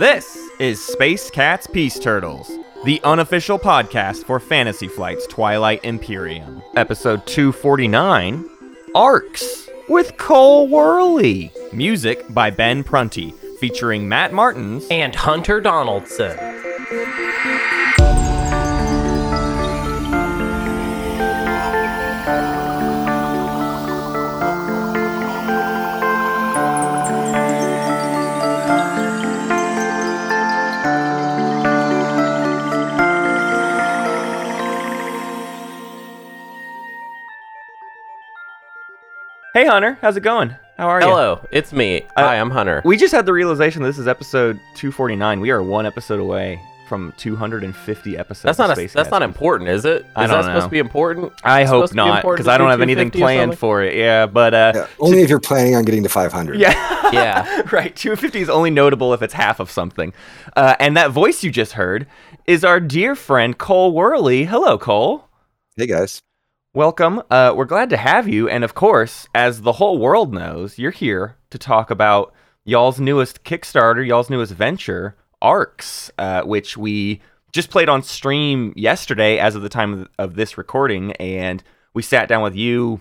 This is Space Cats Peace Turtles, the unofficial podcast for Fantasy Flight's Twilight Imperium. Episode 249 Arcs with Cole Wehrle. Music by Ben Prunty, featuring Matt Martins and Hunter Donaldson. Hey Hunter, how's it going? How are you? Hello, it's me. Hi, I'm Hunter. We just had the realization this is episode 249. We are one episode away from 250 episodes. That's not of a, Space that's Cats not important, is it? Is I that don't supposed know. to be important? I It's hope supposed to be not, because I don't have anything planned for it. Yeah, but uh, Yeah, only if you're planning on getting to 500. yeah, Yeah. right. 250 is only notable if it's half of something. Uh, and that voice you just heard is our dear friend Cole Wehrle. Hello, Cole. Hey guys. Welcome. Uh, we're glad to have you. And of course, as the whole world knows, you're here to talk about y'all's newest Kickstarter, y'all's newest venture, Arcs, uh, which we just played on stream yesterday as of the time of, of this recording. And we sat down with you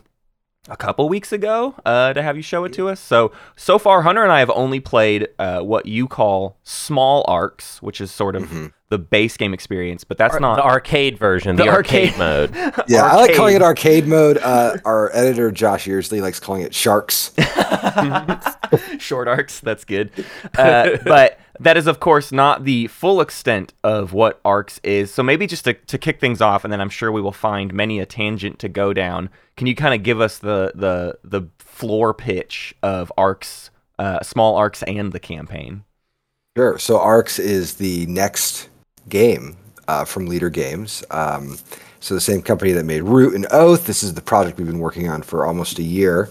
a couple weeks ago uh, to have you show it to us. So, so far, Hunter and I have only played uh, what you call small arcs, which is sort of Mm-hmm. the base game experience, but that's the not. The arcade version, the, The arcade, arcade- mode. Yeah, I like calling it arcade mode. Uh, our editor Josh Yearsley likes calling it sharks. short arcs. That's good. Uh, but that is, of course, not the full extent of what arcs is. So maybe just to, to kick things off, and then I'm sure we will find many a tangent to go down. Can you kind of give us the the the floor pitch of arcs, uh, small arcs, and the campaign? Sure. So Arcs is the next game uh, from Leder Games. Um, so the same company that made Root and Oath. This is the project we've been working on for almost a year.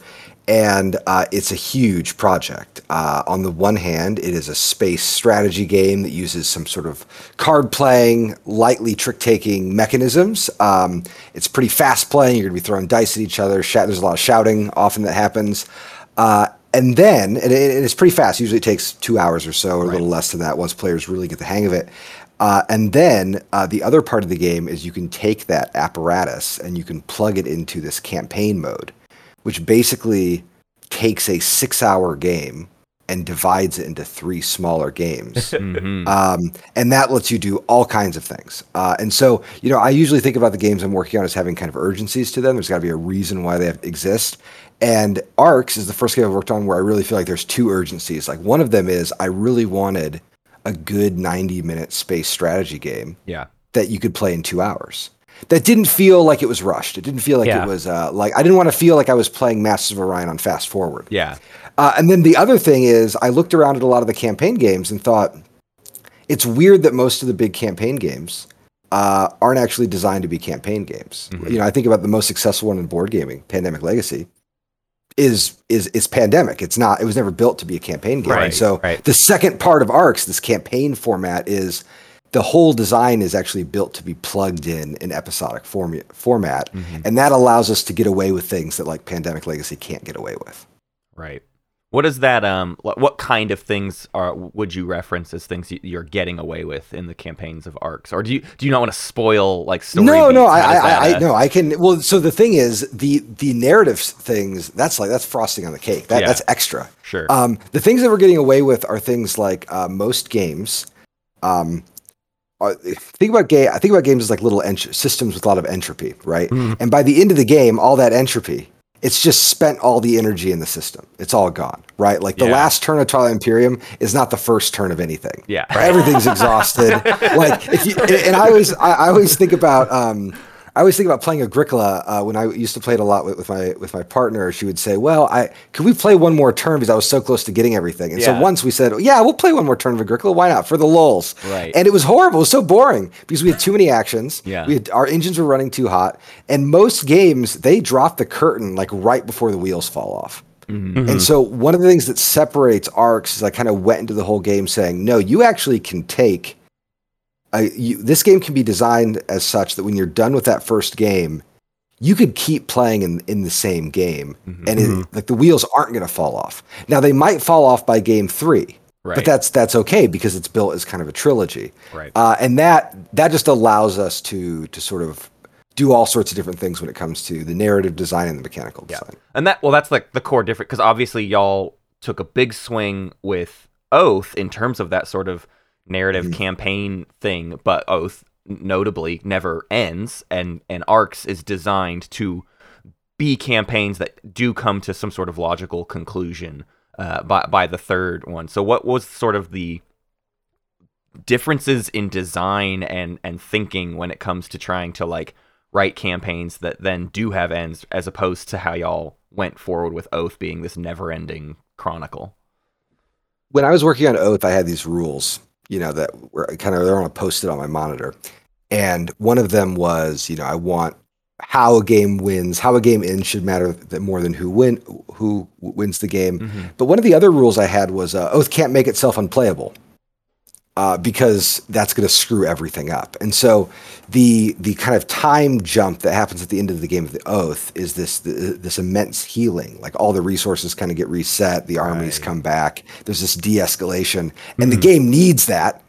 And uh, it's a huge project. Uh, on the one hand, it is a space strategy game that uses some sort of card playing, lightly trick taking mechanisms. Um, it's pretty fast playing. You're going to be throwing dice at each other. There's a lot of shouting often that happens. Uh, and then, and it, and it's pretty fast. Usually it takes two hours or so, or a little less than that once players really get the hang of it. Uh, and then uh, the other part of the game is you can take that apparatus and you can plug it into this campaign mode, which basically takes a six hour game and divides it into three smaller games. Mhm. Um, and that lets you do all kinds of things. Uh, and so, you know, I usually think about the games I'm working on as having kind of urgencies to them. There's got to be a reason why they have, exist. And Arcs is the first game I've worked on where I really feel like there's two urgencies. Like one of them is I really wanted a good 90 minute space strategy game yeah. that you could play in two hours. That didn't feel like it was rushed. It didn't feel like Yeah. it was uh, like I didn't want to feel like I was playing Masters of Orion on fast forward. Yeah. Uh, and then the other thing is, I looked around at a lot of the campaign games and thought it's weird that most of the big campaign games uh, aren't actually designed to be campaign games. You know, I think about the most successful one in board gaming, Pandemic Legacy, is is is Pandemic. It's not. It was never built to be a campaign game. Right, And so right. the second part of Arcs, this campaign format, is the whole design is actually built to be plugged in in episodic form- format, Mm-hmm. and that allows us to get away with things that like Pandemic Legacy can't get away with. Right. What is that? Um, what, what kind of things are would you reference as things you're getting away with in the campaigns of arcs, or do you do you not want to spoil like story? no, no, beats? I, I, I, uh, no, I can. Well, so the thing is, the the narrative things that's like that's frosting on the cake. That Yeah. that's extra. Sure. Um, the things that we're getting away with are things like uh, most games. Um, are, think about game. I think about games as like little ent- systems with a lot of entropy, right? Mm-hmm. And by the end of the game, all that entropy, it's just spent all the energy in the system. It's all gone, right? Like the Yeah. last turn of Twilight Imperium is not the first turn of anything. Yeah. everything's exhausted. like if you, and I always, I always think about. Um, I always think about playing Agricola uh, when I used to play it a lot with, with my with my partner. She would say, "Well, I could we play one more turn because I was so close to getting everything." And Yeah. so once we said, "Yeah, we'll play one more turn of Agricola. Why not for the lulls?" Right. And it was horrible. It was so boring because we had too many actions. Yeah. We had, our engines were running too hot, and most games they drop the curtain like right before the wheels fall off. Mm-hmm. And so one of the things that separates arcs is I kind of went into the whole game saying, no, you actually can take. A, you, this game can be designed as such that when you're done with that first game, you could keep playing in, in the same game, and it, like the wheels aren't going to fall off. Now they might fall off by game three, Right. But that's that's okay because it's built as kind of a trilogy. Right. Uh, and that that just allows us to to sort of do all sorts of different things when it comes to the narrative design and the mechanical design. And that well, that's like the core difference because obviously y'all took a big swing with Oath in terms of that sort of narrative Mhm. campaign thing, but Oath notably never ends, and and Arcs is designed to be campaigns that do come to some sort of logical conclusion uh, by by the third one. So what was sort of the differences in design and and thinking when it comes to trying to like write campaigns that then do have ends as opposed to how y'all went forward with oath being this never-ending chronicle When I was working on Oath, I had these rules, you know, that were kind of they're on a post-it on my monitor. And one of them was, you know, I want how a game wins, how a game ends should matter more than who win who wins the game. But one of the other rules I had was uh, Oath can't make itself unplayable uh, because that's going to screw everything up. And so the the kind of time jump that happens at the end of the game of the Oath is this this immense healing. Like all the resources kind of get reset, the armies Right. come back. There's this de-escalation, and the game needs that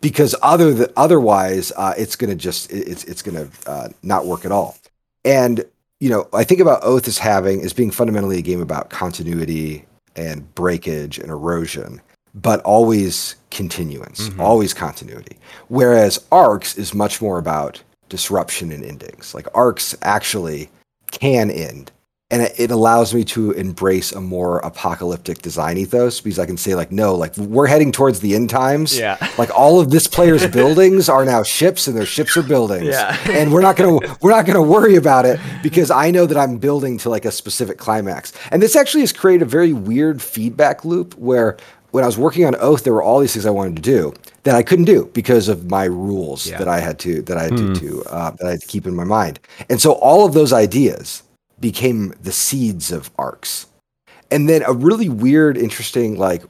because other th- otherwise uh, it's going to just it- it's it's going to uh, not work at all. And you know, I think about Oath as having as being fundamentally a game about continuity and breakage and erosion, but always continuance, Mhm. always continuity. Whereas Arcs is much more about disruption and endings. Like Arcs actually can end. And it, it allows me to embrace a more apocalyptic design ethos because I can say like, no, like we're heading towards the end times. Yeah. Like all of this player's buildings are now ships and their ships are buildings. Yeah. and we're not gonna we're not gonna worry about it because I know that I'm building to like a specific climax. And this actually has created a very weird feedback loop where when I was working on Oath, there were all these things I wanted to do that I couldn't do because of my rules Yeah. that I had to that I had to, to uh, that I had to keep in my mind. And so all of those ideas became the seeds of arcs. And then a really weird, interesting like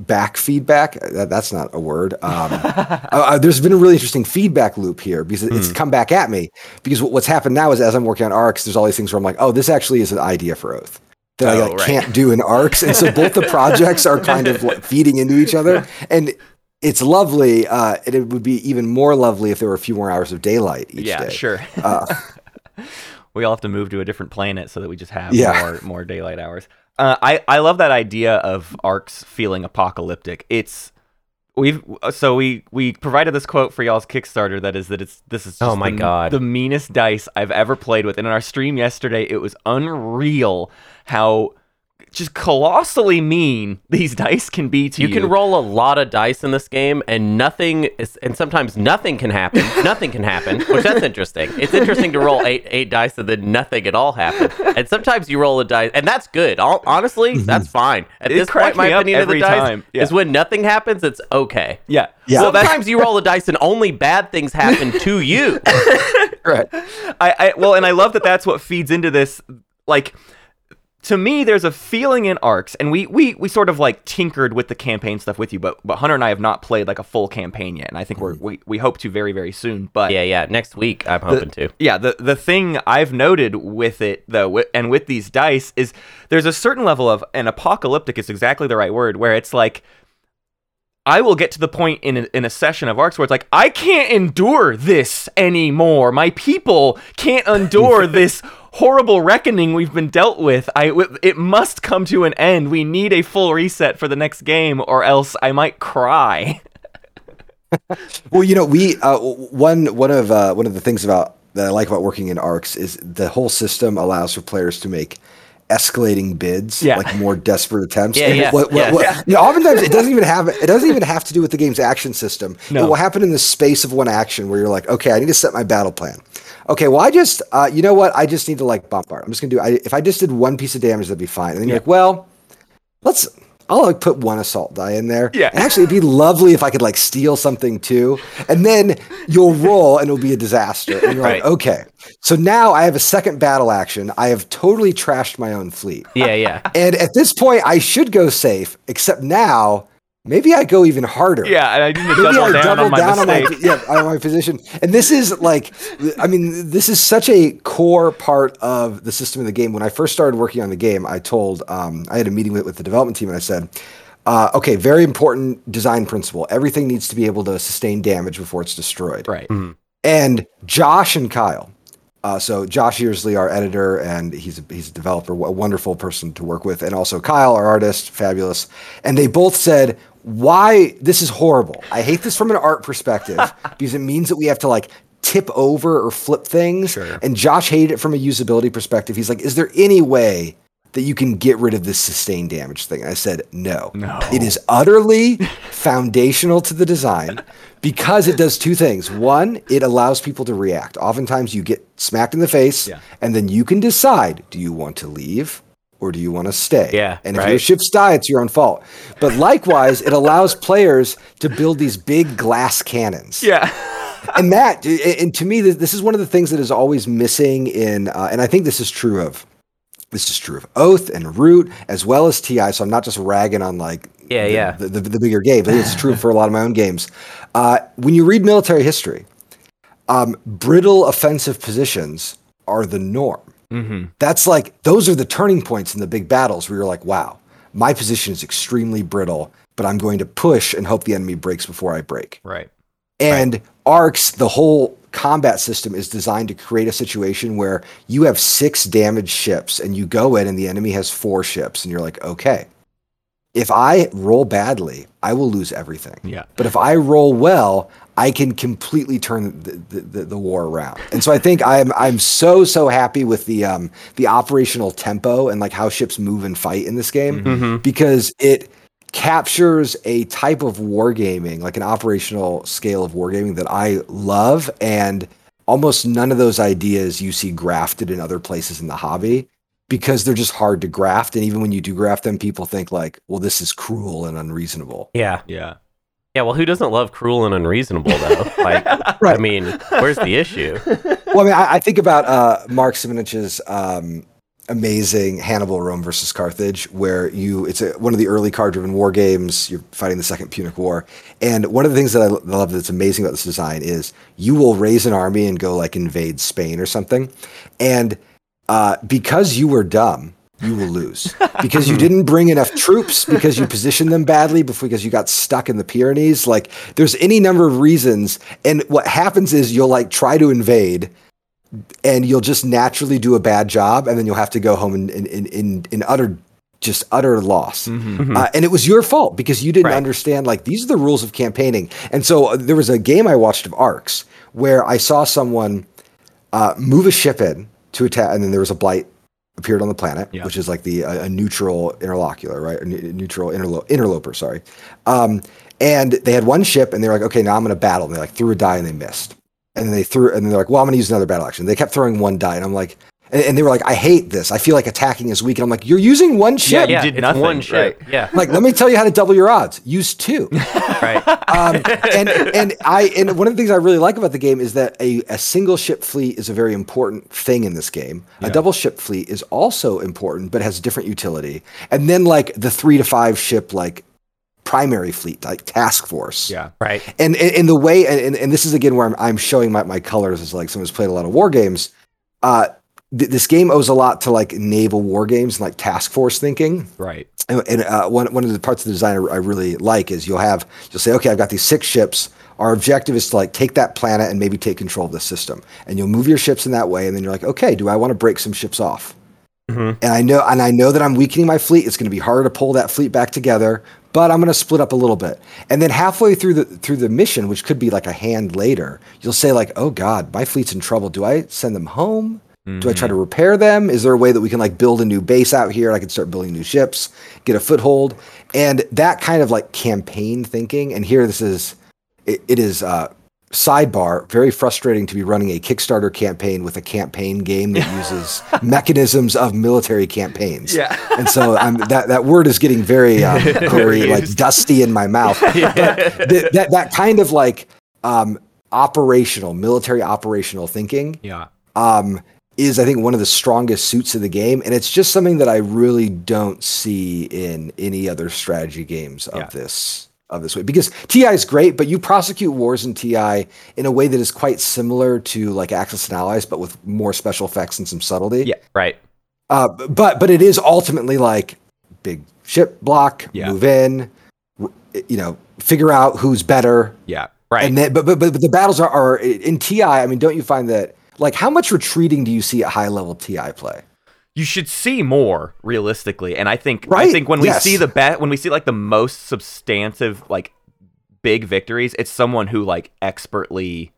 back feedback. That, that's not a word. Um, uh, uh, there's been a really interesting feedback loop here because it's Hmm. come back at me. Because what's happened now is as I'm working on arcs, there's all these things where I'm like, oh, this actually is an idea for Oath that I Oh, like, right. can't do in arcs, and so both the projects are kind of like, feeding into each other, and it's lovely. Uh, and it would be even more lovely if there were a few more hours of daylight each yeah day. sure Uh, we all have to move to a different planet so that we just have Yeah. more more daylight hours. Uh, I I love that idea of arcs feeling apocalyptic. It's we've so we we provided this quote for y'all's Kickstarter that is that it's this is Oh my the, God. the meanest dice I've ever played with. And in our stream yesterday, it was unreal how just colossally mean these dice can be to you. You can roll a lot of dice in this game, and nothing is, and sometimes nothing can happen. nothing can happen, which that's interesting. It's interesting to roll eight eight dice and then nothing at all happen. And sometimes you roll a dice, and that's good. All, honestly, that's fine. At. It this point, my me up opinion of the every dice time. Yeah. is when nothing happens, it's okay. Yeah. Yeah. Well, Sometimes you roll a dice and only bad things happen to you. right. I, I well, and I love that that's what feeds into this. Like, to me, there's a feeling in arcs, and we we we sort of like tinkered with the campaign stuff with you, but but Hunter and I have not played like a full campaign yet, and I think we're mm-hmm. we, we hope to very very soon. But yeah, yeah. Next week, I'm hoping to. yeah, the the thing I've noted with it though, and with these dice is there's a certain level of an apocalyptic is exactly the right word, where it's like I will get to the point in a, in a session of arcs where it's like I can't endure this anymore. My people can't endure this horrible reckoning we've been dealt with. I w- it must come to an end. We need a full reset for the next game, or else I might cry. Well, you know, we uh, one one of uh, one of the things about that I like about working in arcs is the whole system allows for players to make escalating bids, Yeah. like more desperate attempts. Yeah, And yeah, what- what- yeah. what- you know, oftentimes it doesn't even have it doesn't even have to do with the game's action system. No. It will happen in the space of one action where you're like, okay, I need to set my battle plan. Okay, well, I just, uh, you know what? I just need to like bombard. I'm just gonna do. I, if I just did one piece of damage, that'd be fine. And then you're like, well, let's I'll like put one assault die in there. Yeah. And actually, it'd be lovely if I could like steal something too. And then you'll roll and it'll be a disaster. And you're Right. like, okay. So now I have a second battle action. I have totally trashed my own fleet. Yeah, yeah. And at this point, I should go safe, except now maybe I go even harder. Yeah, and I need to Maybe double I down double on my down on my yeah on my position, and this is like, I mean, this is such a core part of the system of the game. When I first started working on the game, I told um, I had a meeting with, with the development team, and I said, uh, okay, very important design principle. Everything needs to be able to sustain damage before it's destroyed. Right. And Josh and Kyle. Uh, so Josh Yearsley, our editor, and he's a, he's a developer, a wonderful person to work with, and also Kyle, our artist, fabulous. And they both said, "Why this is horrible? I hate this from an art perspective because it means that we have to like tip over or flip things." Sure. And Josh hated it from a usability perspective. He's like, "Is there any way that you can get rid of this sustained damage thing?" I said, "No. No. It is utterly foundational to the design because it does two things. One, it allows people to react. Oftentimes you get smacked in the face Yeah. and then you can decide, do you want to leave or do you want to stay? Yeah, And if your ships die, it's your own fault. But likewise, it allows players to build these big glass cannons Yeah. and Matt, and to me, this this is one of the things that is always missing in, uh, and I think this is true of, this is true of Oath and Root as well as Ti. So I'm not just ragging on like, Yeah, the, yeah. the, the, the bigger games. I it's true for a lot of my own games. Uh, when you read military history, um, brittle offensive positions are the norm. Mm-hmm. That's like those are the turning points in the big battles where you're like, wow, my position is extremely brittle, but I'm going to push and hope the enemy breaks before I break. Right. And ARCS, the whole combat system is designed to create a situation where you have six damaged ships and you go in and the enemy has four ships and you're like, okay, if I roll badly, I will lose everything. Yeah. But if I roll well, I can completely turn the, the, the, the war around. And so I think I'm I'm so so happy with the um the operational tempo and like how ships move and fight in this game because it captures a type of wargaming, like an operational scale of wargaming that I love and almost none of those ideas you see grafted in other places in the hobby because they're just hard to graft and even when you do graft them people think like well this is cruel and unreasonable Yeah. Yeah. Yeah. Well, who doesn't love cruel and unreasonable though? Like, I mean, where's the issue? well, I mean, I, I think about uh, Mark Simonitch's um, amazing Hannibal Rome versus Carthage, where you it's a, one of the early card-driven war games. You're fighting the Second Punic War, and one of the things that I love that's amazing about this design is you will raise an army and go like invade Spain or something, and uh, because you were dumb. You will lose because you didn't bring enough troops because you positioned them badly because you got stuck in the Pyrenees. Like there's any number of reasons, and what happens is you'll like try to invade, and you'll just naturally do a bad job, and then you'll have to go home in in in, in, in utter just utter loss. Uh, and it was your fault because you didn't Right. understand like these are the rules of campaigning. And so uh, there was a game I watched of Arcs where I saw someone uh, move a ship in to attack, and then there was a blight appeared on the planet, Yeah. which is like the uh, a neutral interlocutor, right? A neutral interlo- interloper, sorry. Um, and they had one ship, and they're like, okay, now I'm going to battle. And they like threw a die and they missed. And then they threw, and they're like, well, I'm going to use another battle action. They kept throwing one die, and I'm like, and, and they were like, I hate this. I feel like attacking is weak. And I'm like, you're using one ship. Yeah, you yeah, did it's nothing, one ship. right. Yeah. Like, let me tell you how to double your odds. Use two. Right. Um, and and I and one of the things I really like about the game is that a, a single ship fleet is a very important thing in this game. A double ship fleet is also important, but has different utility. And then like the three to five ship like primary fleet, like task force. Yeah. Right. And in, in the way, and, and this is again where I'm, I'm showing my, my colors as like someone who's played a lot of war games. Uh, th- this game owes a lot to like naval war games and like task force thinking. Right. And, and uh, one one of the parts of the design I really like is you'll have you'll say, okay, I've got these six ships. Our objective is to like take that planet and maybe take control of the system. And you'll move your ships in that way, and then you're like, okay, do I want to break some ships off? Mhm. And I know and I know that I'm weakening my fleet. It's going to be harder to pull that fleet back together, but I'm going to split up a little bit. And then halfway through the through the mission, which could be like a hand later, you'll say like, oh God, my fleet's in trouble. Do I send them home? Do I try to repair them? Is there a way that we can like build a new base out here? I can start building new ships, get a foothold, and that kind of like campaign thinking. And here, this is it, it is uh, sidebar very frustrating to be running a Kickstarter campaign with a campaign game that uses mechanisms of military campaigns. Yeah. and so I'm, that that word is getting very um, very like dusty in my mouth. But th- that that kind of like um, operational military operational thinking Yeah. um, is I think one of the strongest suits of the game, and it's just something that I really don't see in any other strategy games of Yeah. this of this way. Because TI is great, but you prosecute wars in TI in a way that is quite similar to like Axis and Allies, but with more special effects and some subtlety. Yeah. Right. Uh, but but it is ultimately like big ship block, Yeah. move in, you know, figure out who's better, Yeah. Right. and then but, but but the battles are, are in TI. I mean, don't you find that like how much retreating do you see at high level TI play? You should see more realistically and i think i think when we Yes. see the bet when we see like the most substantive like big victories it's someone who like expertly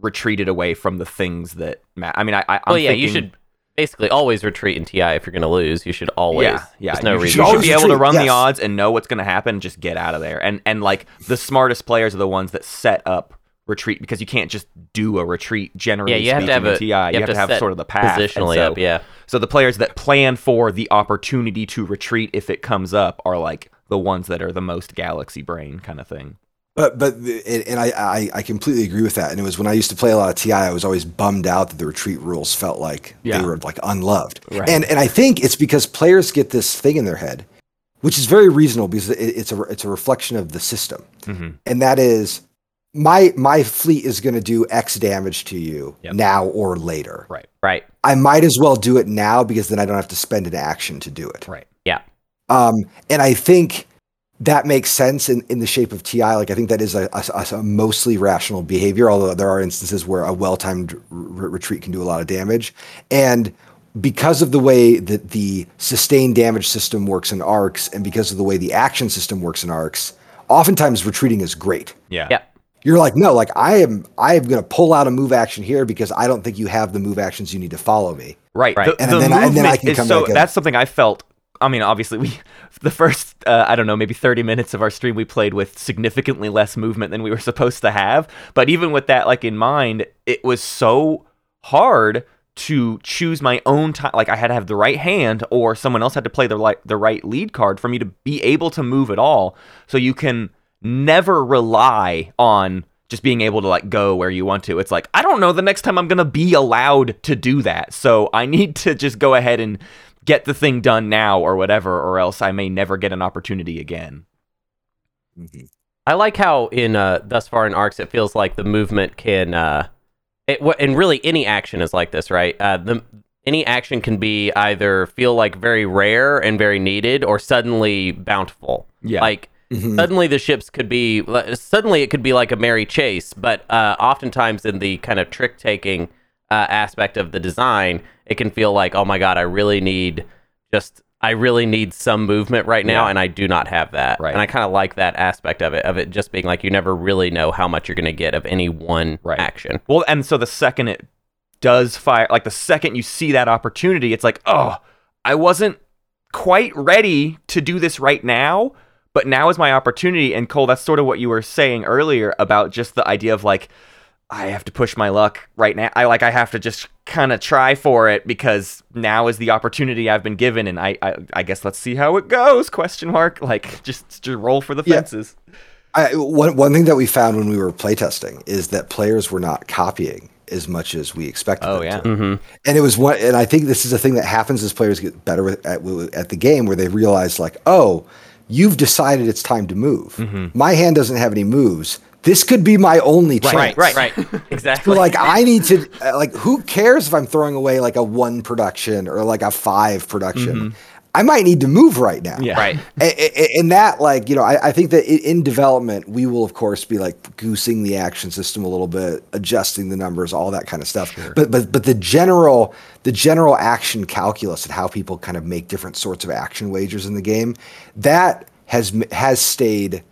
retreated away from the things that ma- i mean i, I I'm well, yeah, you should basically always retreat in TI if you're going to lose. You should always. yeah yeah There's no you, reason. you should always be able to retreat, run the odds and know what's going to happen and just get out of there and and like the smartest players are the ones that set up retreat because you can't just do a retreat generally Yeah, you have to have a. TI. You, have, to have sort of the path positionally so- up. Yeah. So the players that plan for the opportunity to retreat if it comes up are like the ones that are the most galaxy brain kind of thing. But but and I, I I completely agree with that. And it was when I used to play a lot of TI, I was always bummed out that the retreat rules felt like Yeah. they were like unloved. Right. And and I think it's because players get this thing in their head, which is very reasonable because it, it's a it's a reflection of the system, Mm-hmm. and that is my my fleet is going to do X damage to you Yep. now or later. Right. Right. I might as well do it now because then I don't have to spend an action to do it. Right. Yeah. Um, and I think that makes sense in, in the shape of TI. Like I think that is a, a- a mostly rational behavior, although there are instances where a well-timed re- retreat can do a lot of damage. And because of the way that the sustained damage system works in arcs, and because of the way the action system works in arcs, oftentimes retreating is great. Yeah. Yeah. You're like, no, like I am, I am going to pull out a move action here because I don't think you have the move actions you need to follow me. Right. Right. The, And the then I- and then I can come so back in. that's something I felt. I mean, obviously, we the first uh, I don't know maybe thirty minutes of our stream we played with significantly less movement than we were supposed to have. But even with that like in mind, it was so hard to choose my own time. Like I had to have the right hand, or someone else had to play the like the right lead card for me to be able to move at all. So you can never rely on just being able to like go where you want to. It's like I don't know the next time I'm going to be allowed to do that. So I need to just go ahead and get the thing done now or whatever or else I may never get an opportunity again. I like how in uh, thus far in arcs it feels like the movement can, uh, it, and really any action is like this, right? Uh, the any action can be either feel like very rare and very needed, or suddenly bountiful. Yeah. Like Mhm. suddenly the ships could be suddenly it could be like a merry chase, but uh, oftentimes in the kind of trick taking uh, aspect of the design, it can feel like oh my god, I really need just I really need some movement right now, Yeah. and I do not have that. Right. And I kind of like that aspect of it, of it just being like you never really know how much you're going to get of any one Right. action. Well, and so the second it does fire, like the second you see that opportunity, it's like, oh, I wasn't quite ready to do this right now, but now is my opportunity. And Cole, that's sort of what you were saying earlier about just the idea of like, I have to push my luck right now. I like I have to just kind of try for it because now is the opportunity I've been given, and I, I I guess let's see how it goes? Question mark. Like just, just roll for the Yeah. fences. I, one, one thing that we found when we were playtesting is that players were not copying as much as we expected Oh, them yeah. to. Mm-hmm. And it was one, and I think this is a thing that happens as players get better with, at, at the game, where they realize like, oh, you've decided it's time to move. Mm-hmm. My hand doesn't have any moves. This could be my only chance. Right, right, right. Exactly. like I need to uh, like who cares if I'm throwing away like a one production or like a five production? I might need to move right now. Yeah. right. A- a- And that, like, you know, I, I think that in development, we will, of course, be like goosing the action system a little bit, adjusting the numbers, all that kind of stuff. But, but, but the general, the general action calculus and how people kind of make different sorts of action wagers in the game, that has has stayed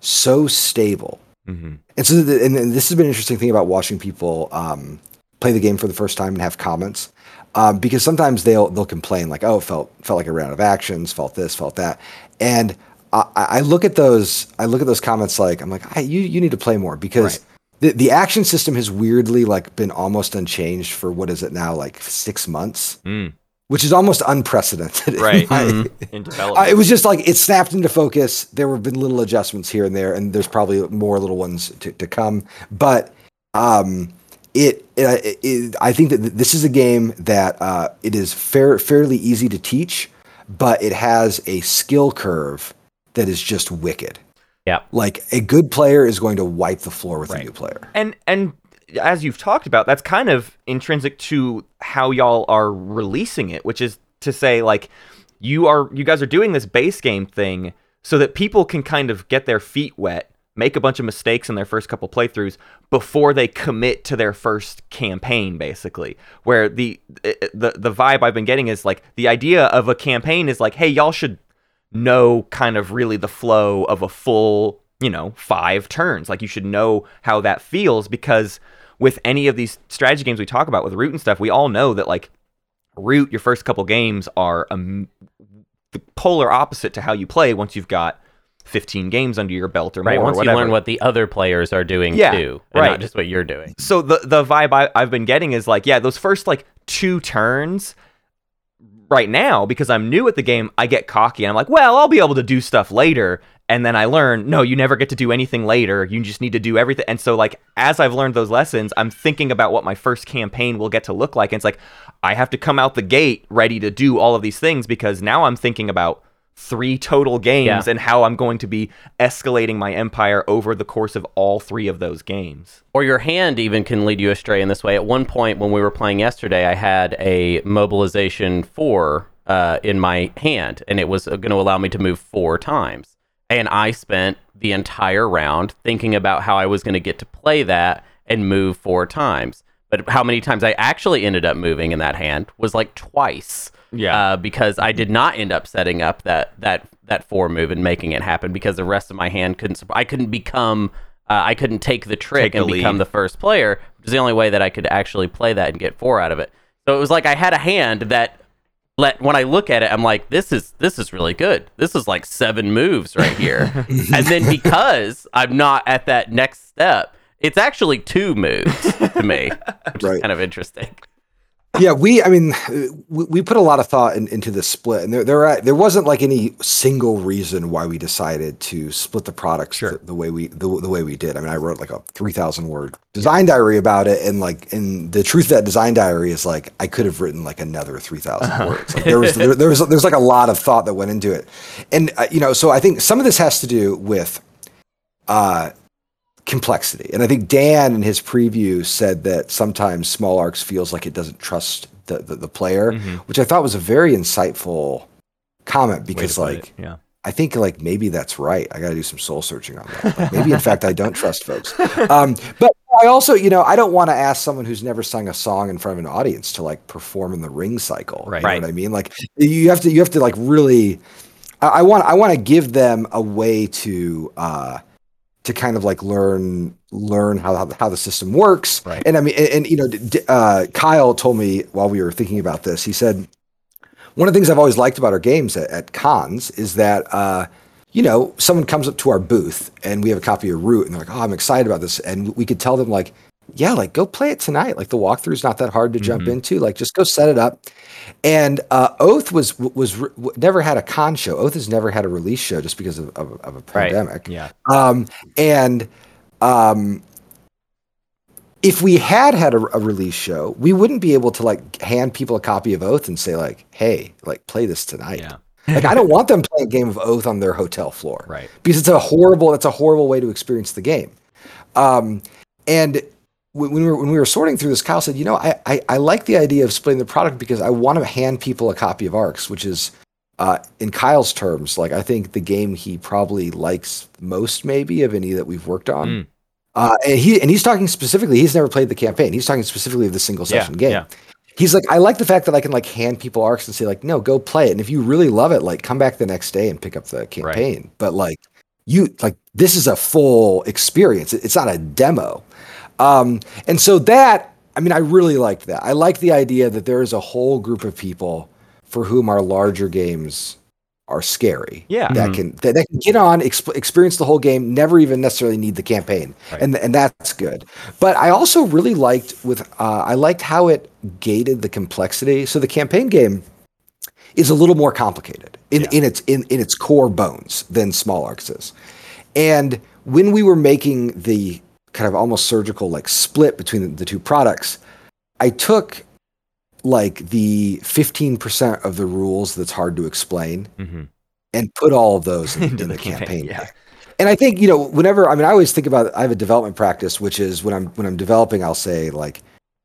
so stable. Mm-hmm. And so, the, and, and this has been an interesting thing about watching people um, play the game for the first time and have comments, um, because sometimes they'll they'll complain like, "Oh, it felt felt like I ran out of actions, felt this, felt that," and I, I look at those I look at those comments like I'm like, I, you you need to play more because. Right. The, the action system has weirdly like been almost unchanged for what is it now like six months, Mm. which is almost unprecedented. in Right. my- In uh, development. it was just like it snapped into focus. There have been little adjustments here and there, and there's probably more little ones to, to come. But um, it, it, it, I think that this is a game that uh, it is fair, fairly easy to teach, but it has a skill curve that is just wicked. Yeah. Like a good player is going to wipe the floor with a new player. and and as you've talked about that's kind of intrinsic to how y'all are releasing it which is to say like you are you guys are doing this base game thing so that people can kind of get their feet wet, make a bunch of mistakes in their first couple playthroughs before they commit to their first campaign basically. Where the the the vibe I've been getting is like the idea of a campaign is like, "Hey, y'all should know kind of really the flow of a full, you know, 5 turns. Like you should know how that feels because with any of these strategy games we talk about with root and stuff, we all know that like root your first couple games are um, the polar opposite to how you play once you've got 15 games under your belt or Right. more. Once you learn what the other players are doing Yeah, too, and right. not just what you're doing. so the the vibe I, I've been getting is like, yeah, those first like two turns right now because I'm new at the game, I get cocky and I'm like, well, I'll be able to do stuff later. And then I learn, no, you never get to do anything later. You just need to do everything. And so, like, as I've learned those lessons, I'm thinking about what my first campaign will get to look like. And it's like, I have to come out the gate ready to do all of these things because now I'm thinking about three total games Yeah. and how I'm going to be escalating my empire over the course of all three of those games. Or your hand even can lead you astray in this way. At one point when we were playing yesterday, I had a mobilization four uh, in my hand, and it was going to allow me to move four times. And I spent the entire round thinking about how I was going to get to play that and move four times. But how many times I actually ended up moving in that hand was like twice. Yeah. Uh, because I did not end up setting up that that that four move and making it happen because the rest of my hand couldn't. I couldn't become. Uh, I couldn't take the trick Take and become the first player, which is the only way that I could actually play that and get four out of it. So it was like I had a hand that let when I look at it, I'm like, this is this is really good. This is like seven moves right here. and then because I'm not at that next step, it's actually two moves to me, which Right. is kind of interesting. Yeah, we. I mean, we, we put a lot of thought in, into the split, and there there there wasn't like any single reason why we decided to split the products Sure. the, the way we the, the way we did. I mean, I wrote like a three thousand word design diary about it, and like, and the truth of that design diary is like I could have written like another three words. Like, there was there, there was there's like a lot of thought that went into it, and uh, you know, so I think some of this has to do with uh complexity. And I think Dan in his preview said that sometimes Small Arcs feels like it doesn't trust the, the, the player, Mhm. which I thought was a very insightful comment because like yeah. I think like maybe that's right. I got to do some soul searching on that. Like, maybe in fact I don't trust folks. Um, but I also, you know, I don't want to ask someone who's never sung a song in front of an audience to like perform in the ring cycle. Right. You know Right. what I mean? Like you have to, you have to like really. I, I want, I want to give them a way to, uh, to kind of like learn, learn how how, how the system works. Right. And I mean, and, and, you know, uh, Kyle told me while we were thinking about this, he said one of the things I've always liked about our games at, at cons is that, uh, you know, someone comes up to our booth and we have a copy of Root and they're like, oh, I'm excited about this. And we could tell them, like, yeah, like go play it tonight. Like the walkthrough's not that hard to jump into. Like just go set it up. And uh, Oath was was re- never had a con show. Oath has never had a release show just because of, of, of a Right. pandemic. Yeah. Um, and um, if we had had a, a release show, we wouldn't be able to like hand people a copy of Oath and say like, "Hey, like play this tonight." Yeah. like I don't want them playing a game of Oath on their hotel floor, Right. Because it's a horrible, that's a horrible way to experience the game. Um, and when we were when we were sorting through this, Kyle said, "You know, I I, I like the idea of splitting the product because I want to hand people a copy of Arcs, which is." Uh, in Kyle's terms, like I think the game he probably likes most, maybe of any that we've worked on. Mm. Uh, and he and he's talking specifically. He's never played the campaign. He's talking specifically of the single Yeah, session game. yeah. He's like, I like the fact that I can like hand people arcs and say like, no, go play it. And if you really love it, like come back the next day and pick up the campaign. But like you like this is a full experience. It's not a demo. Um, and so that I mean, I really liked that. I like the idea that there is a whole group of people for whom our larger games are scary. Yeah. that can that, that can get on, exp- experience the whole game, never even necessarily need the campaign, Right. and and that's good. But I also really liked with uh, I liked how it gated the complexity. So the campaign game is a little more complicated in, Yeah. in its in, in its core bones than Small Arcs is. And when we were making the kind of almost surgical like split between the, two products, I took like the 15% of the rules that's hard to explain Mm-hmm. and put all of those in, Into in the the campaign. campaign, yeah. And I think, you know, whenever I mean I always think about I have a development practice which is when I'm when I'm developing I'll say like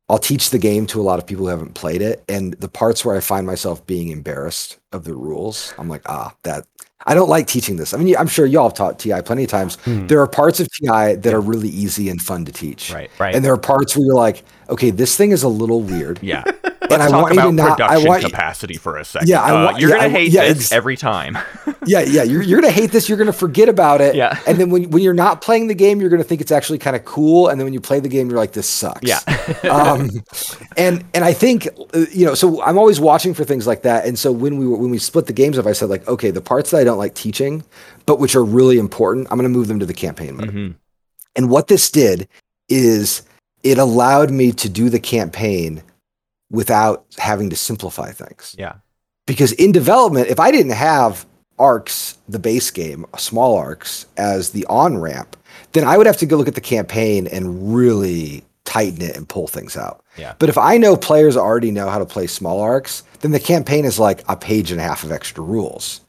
I'll teach the game to a lot of people who haven't played it, and the parts where I find myself being embarrassed of the rules, I'm like, ah, that I don't like teaching this. I mean, I'm sure y'all have taught TI plenty of times. Hmm. There are parts of TI that are really easy and fun to teach, Right, right. And there are parts where you're like, okay, this thing is a little weird. Yeah. and Let's I talk want you to about not. I production want capacity for a second. Yeah, I Uh, you're yeah, gonna I- hate yeah, this every time. yeah, yeah. You're, you're gonna hate this. You're gonna forget about it. Yeah. And then when when you're not playing the game, you're gonna think it's actually kind of cool. And then when you play the game, you're like, this sucks. Yeah. um, and and I think uh, you know, so I'm always watching for things like that. And so when we when we split the games up, I said like, okay, the parts that I don't like teaching, but which are really important, I'm gonna move them to the campaign mode. Mhm. And what this did is it allowed me to do the campaign without having to simplify things Yeah. because in development, if I didn't have arcs, the base game, small arcs as the on ramp, then I would have to go look at the campaign and really tighten it and pull things out. Yeah. But if I know players already know how to play small arcs, then the campaign is like a page and a half of extra rules.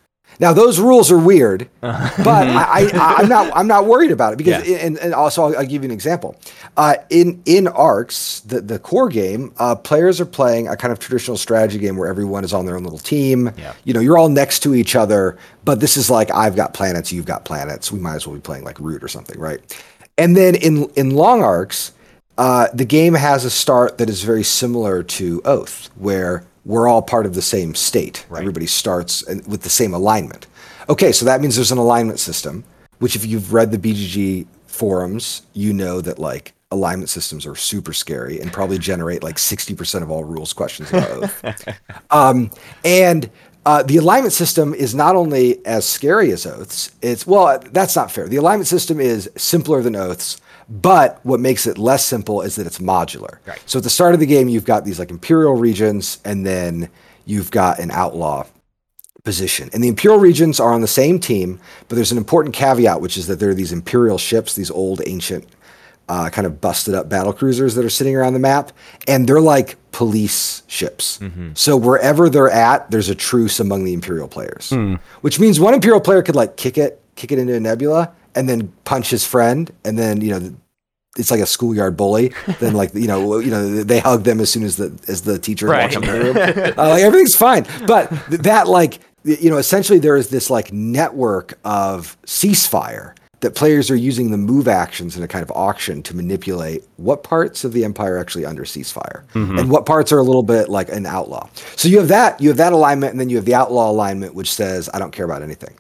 Now those rules are weird, but I, I, I'm not I'm not worried about it because Yeah. and, and also I'll, I'll give you an example. Uh, in in Arcs, the the core game, uh, players are playing a kind of traditional strategy game where everyone is on their own little team. Yeah. You know, you're all next to each other, but this is like I've got planets, you've got planets. We might as well be playing like Root or something, right? And then in in long arcs, uh, the game has a start that is very similar to Oath, where we're all part of the same state. Everybody starts with the same alignment. Okay, so that means there's an alignment system, which if you've read the BGG forums, you know that like alignment systems are super scary and probably generate like 60% of all rules questions about Oath. Um, and uh, the alignment system is not only as scary as oaths, it's, well, that's not fair. The alignment system is simpler than oaths, but what makes it less simple is that it's modular. Right. So at the start of the game, you've got these like imperial regions, and then you've got an outlaw position. And the Imperial regions are on the same team, but there's an important caveat, which is that there are these Imperial ships, these old ancient, uh, kind of busted up battle cruisers that are sitting around the map, and they're like police ships. So wherever they're at, there's a truce among the Imperial players, which means one Imperial player could like kick it, kick it into a nebula, and then punch his friend, and then you know. It's like a schoolyard bully. Then, like you know, you know, they hug them as soon as the as the teacher Right. walks in the room. Uh, like everything's fine, but that like you know, essentially there is this like network of ceasefire that players are using the move actions in a kind of auction to manipulate what parts of the empire are actually under ceasefire and what parts are a little bit like an outlaw. So you have that, you have that alignment, and then you have the outlaw alignment, which says I don't care about anything.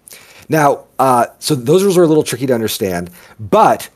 Now, uh, so those rules are a little tricky to understand, but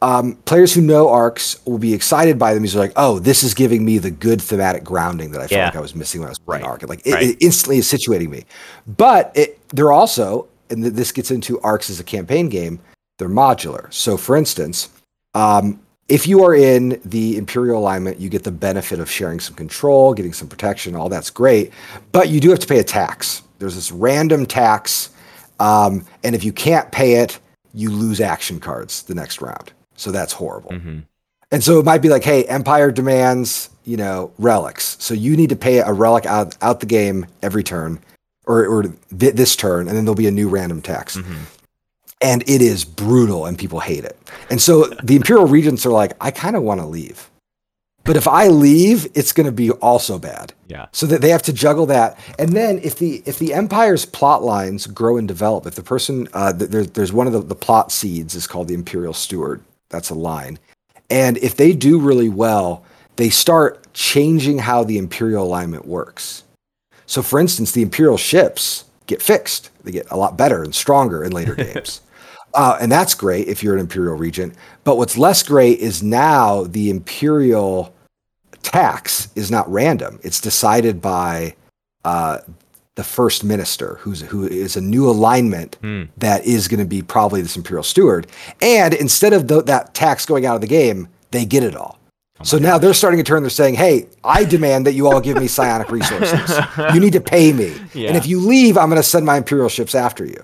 um, players who know arcs will be excited by them. He's like, oh, this is giving me the good thematic grounding that I felt Yeah. like I was missing when I was playing Right. arc. Like it, Right. it instantly is situating me. But it, they're also, and this gets into arcs as a campaign game. They're modular. So, for instance, um, if you are in the Imperial alignment, you get the benefit of sharing some control, getting some protection. All that's great, but you do have to pay a tax. There's this random tax, um, and if you can't pay it, you lose action cards the next round. So that's horrible. And so it might be like, hey, Empire demands, you know, relics. So you need to pay a relic out, out the game every turn or, or th- this turn, and then there'll be a new random tax. And it is brutal and people hate it. And so the Imperial Regents are like, I kind of want to leave. But if I leave, it's going to be also bad. Yeah. So that they have to juggle that, and then if the if the empire's plot lines grow and develop, if the person uh, th- there, there's one of the, the plot seeds is called the imperial steward. That's a line, and if they do really well, they start changing how the imperial alignment works. So, for instance, the imperial ships get fixed; they get a lot better and stronger in later games. Uh, and that's great if you're an imperial regent. But what's less great is now the imperial tax is not random. It's decided by uh, the first minister, who's who is a new alignment that is going to be probably this imperial steward. And instead of th- that tax going out of the game, they get it all. so now they're starting a turn. They're saying, "Hey, I demand that you all give me psionic resources. you need to pay me, Yeah. and if you leave, I'm going to send my imperial ships after you."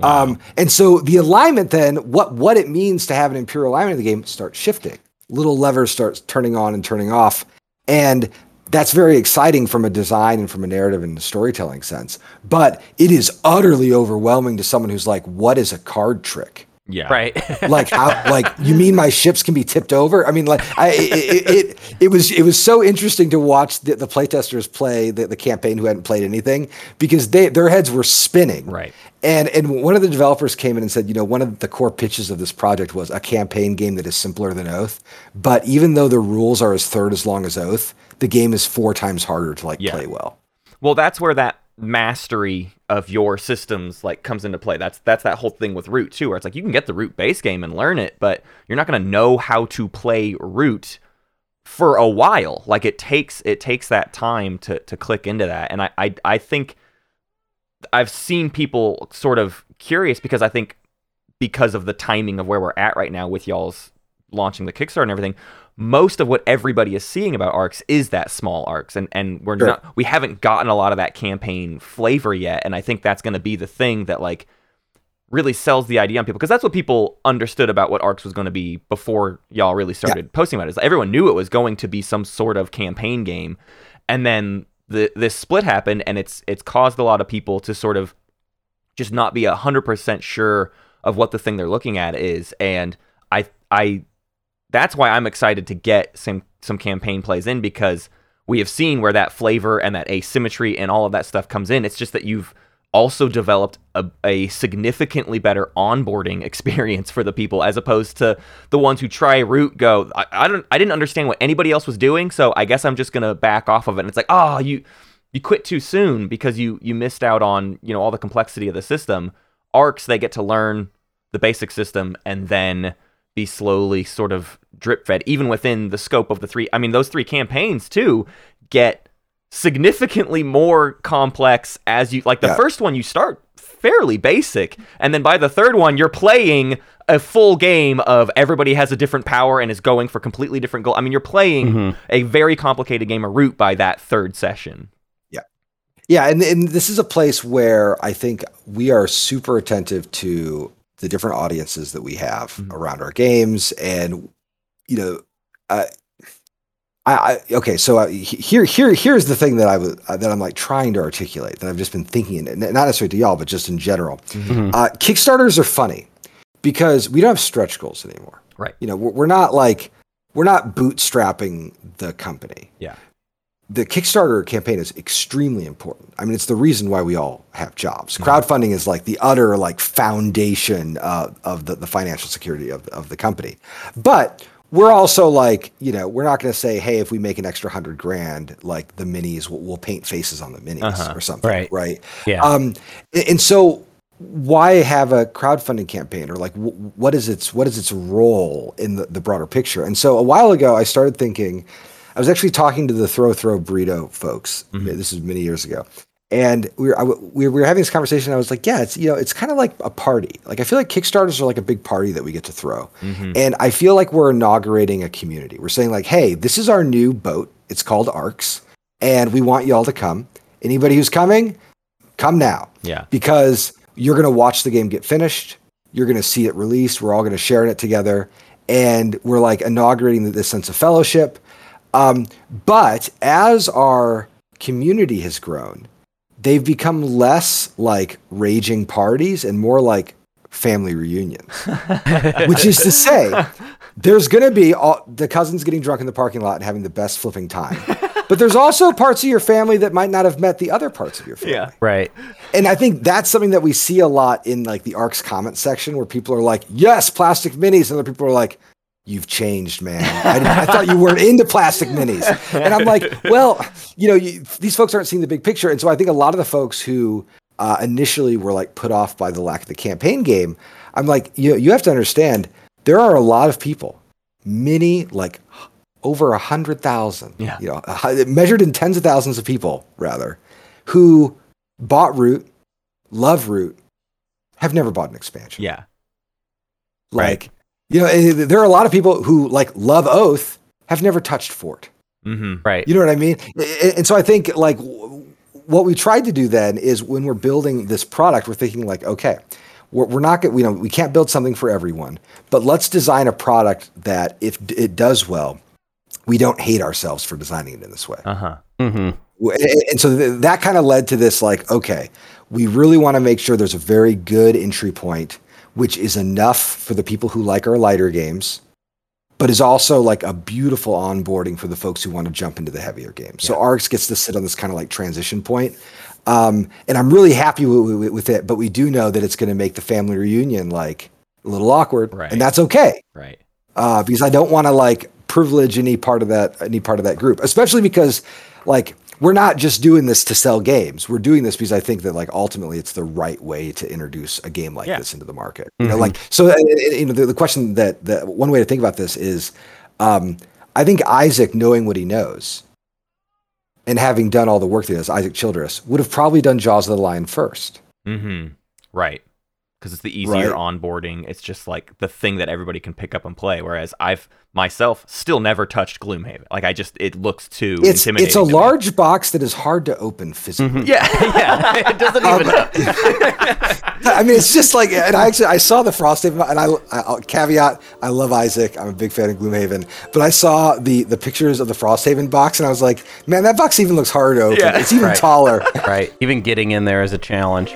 Um, and so the alignment then, what what it means to have an imperial alignment in the game starts shifting. Little levers start turning on and turning off, and that's very exciting from a design and from a narrative and storytelling sense. But it is utterly overwhelming to someone who's like, "What is a card trick?" Yeah. Right. like how like you mean my ships can be tipped over i mean like i it it, it, it was it was so interesting to watch the, the playtesters play the, the campaign who hadn't played anything because they their heads were spinning Right. and and one of the developers came in and said you know one of the core pitches of this project was a campaign game that is simpler than oath but even though the rules are as third as long as oath the game is four times harder to like Yeah. play well Well, that's where that mastery of your systems like comes into play. That's that's that whole thing with root too, where it's like you can get the root base game and learn it, but you're not going to know how to play root for a while. Like it takes it takes that time to to click into that, and I I, I think I've seen people sort of curious because I think because of the timing of where we're at right now with y'all's launching the Kickstarter and everything, most of what everybody is seeing about arcs is that small arcs, and and we're Sure. not we haven't gotten a lot of that campaign flavor yet, and I think that's going to be the thing that like really sells the idea on people because that's what people understood about what arcs was going to be before y'all really started posting about it. Is everyone knew it was going to be some sort of campaign game, and then the this split happened, and it's it's caused a lot of people to sort of just not be hundred percent sure of what the thing they're looking at is, and I I that's why I'm excited to get some some campaign plays in because we have seen where that flavor and that asymmetry and all of that stuff comes in. It's just that you've also developed a, a significantly better onboarding experience for the people as opposed to the ones who try root go I, I don't I didn't understand what anybody else was doing so I guess I'm just gonna back off of it and it's like oh you you quit too soon because you you missed out on you know all the complexity of the system arcs they get to learn the basic system and then be slowly sort of drip fed even within the scope of the three i mean those three campaigns too get significantly more complex as you like the Yeah. first one you start fairly basic and then by the third one you're playing a full game of everybody has a different power and is going for completely different goal. I mean you're playing mm-hmm. a very complicated game of root by that third session. Yeah. Yeah, and, and this is a place where I think we are super attentive to the different audiences that we have Mhm. around our games, and you know, uh, I, I okay. So uh, he- here, here, here's the thing that I was uh, that I'm like trying to articulate that I've just been thinking, and not necessarily to y'all, but just in general. Mhm. Uh, Kickstarters are funny because we don't have stretch goals anymore. Right. You know, we're, we're not like we're not bootstrapping the company yeah the Kickstarter campaign is extremely important. I mean, it's the reason why we all have jobs. Crowdfunding is like the utter like foundation uh, of the, the financial security of, of the company. But we're also like, you know, we're not going to say, hey, if we make an extra hundred grand, like the minis, we'll, we'll paint faces on the minis Uh-huh. or something, Right. right? Yeah. Um, and so why have a crowdfunding campaign or like w- what is its what is its role in the, the broader picture? And so a while ago, I started thinking. I was actually talking to the Throw Throw Burrito folks. Mm-hmm. This is many years ago, and we were I we were having this conversation. I was like, yeah, it's you know, it's kind of like a party. Like I feel like Kickstarters are like a big party that we get to throw, mm-hmm. and I feel like we're inaugurating a community. We're saying like, hey, this is our new boat. It's called Arcs, and we want y'all to come. Anybody who's coming, come now yeah because you're going to watch the game get finished. You're going to see it released. We're all going to share in it together. And we're like inaugurating this sense of fellowship. Um, but as our community has grown, they've become less like raging parties and more like family reunions, which is to say, there's going to be all, the cousins getting drunk in the parking lot and having the best flipping time. But there's also parts of your family that might not have met the other parts of your family yeah right. and I think that's something that we see a lot in like the ARCS comment section where people are like, yes, plastic minis. And other people are like, you've changed, man. I, I thought you weren't into plastic minis. And I'm like, well, you know, you, these folks aren't seeing the big picture. And so I think a lot of the folks who uh, initially were like put off by the lack of the campaign game, I'm like, you, you have to understand there are a lot of people, many like over a hundred thousand, Yeah. you know, measured in tens of thousands of people rather, who bought Root, love Root, have never bought an expansion. yeah Like, you know, there are a lot of people who like love Oath, have never touched Fort. mm-hmm Right. You know what I mean? And and so I think like what we tried to do then is when we're building this product, we're thinking like, okay, we're, we're not going, you know, we can't build something for everyone, but let's design a product that if it does well, we don't hate ourselves for designing it in this way. uh-huh Mm-hmm. And- And so that kind of led to this like, okay, we really want to make sure there's a very good entry point. Which is enough for the people who like our lighter games, but is also like a beautiful onboarding for the folks who want to jump into the heavier games. So Arcs gets to sit on this kind of like transition point. Um, and I'm really happy with, with, with it, but we do know that it's going to make the family reunion like a little awkward, Right. and that's okay Right. uh, because I don't want to like privilege any part of that any part of that group, especially because like we're not just doing this to sell games. We're doing this because I think that like ultimately it's the right way to introduce a game like Yeah. this into the market. You know, like so. uh, You know, the, the question that that one way to think about this is, um, I think Isaac knowing what he knows. And having done all the work that he does, Isaac Childres would have probably done Jaws of the Lion first. Mm-hmm. Right. Because it's the easier Right. onboarding. It's just like the thing that everybody can pick up and play. Whereas I've myself still never touched Gloomhaven. Like I just it looks too It's intimidating. it's a to me. large box that is hard to open physically. Mm-hmm. Yeah, yeah. it doesn't um, even. I mean, it's just like, and I actually I saw the Frosthaven, and I, I I'll- caveat I love Isaac. I'm a big fan of Gloomhaven, but I saw the the pictures of the Frosthaven box, and I was like, man, that box even looks harder to open. Yeah. it's even Right. taller. right. Even getting in there is a challenge.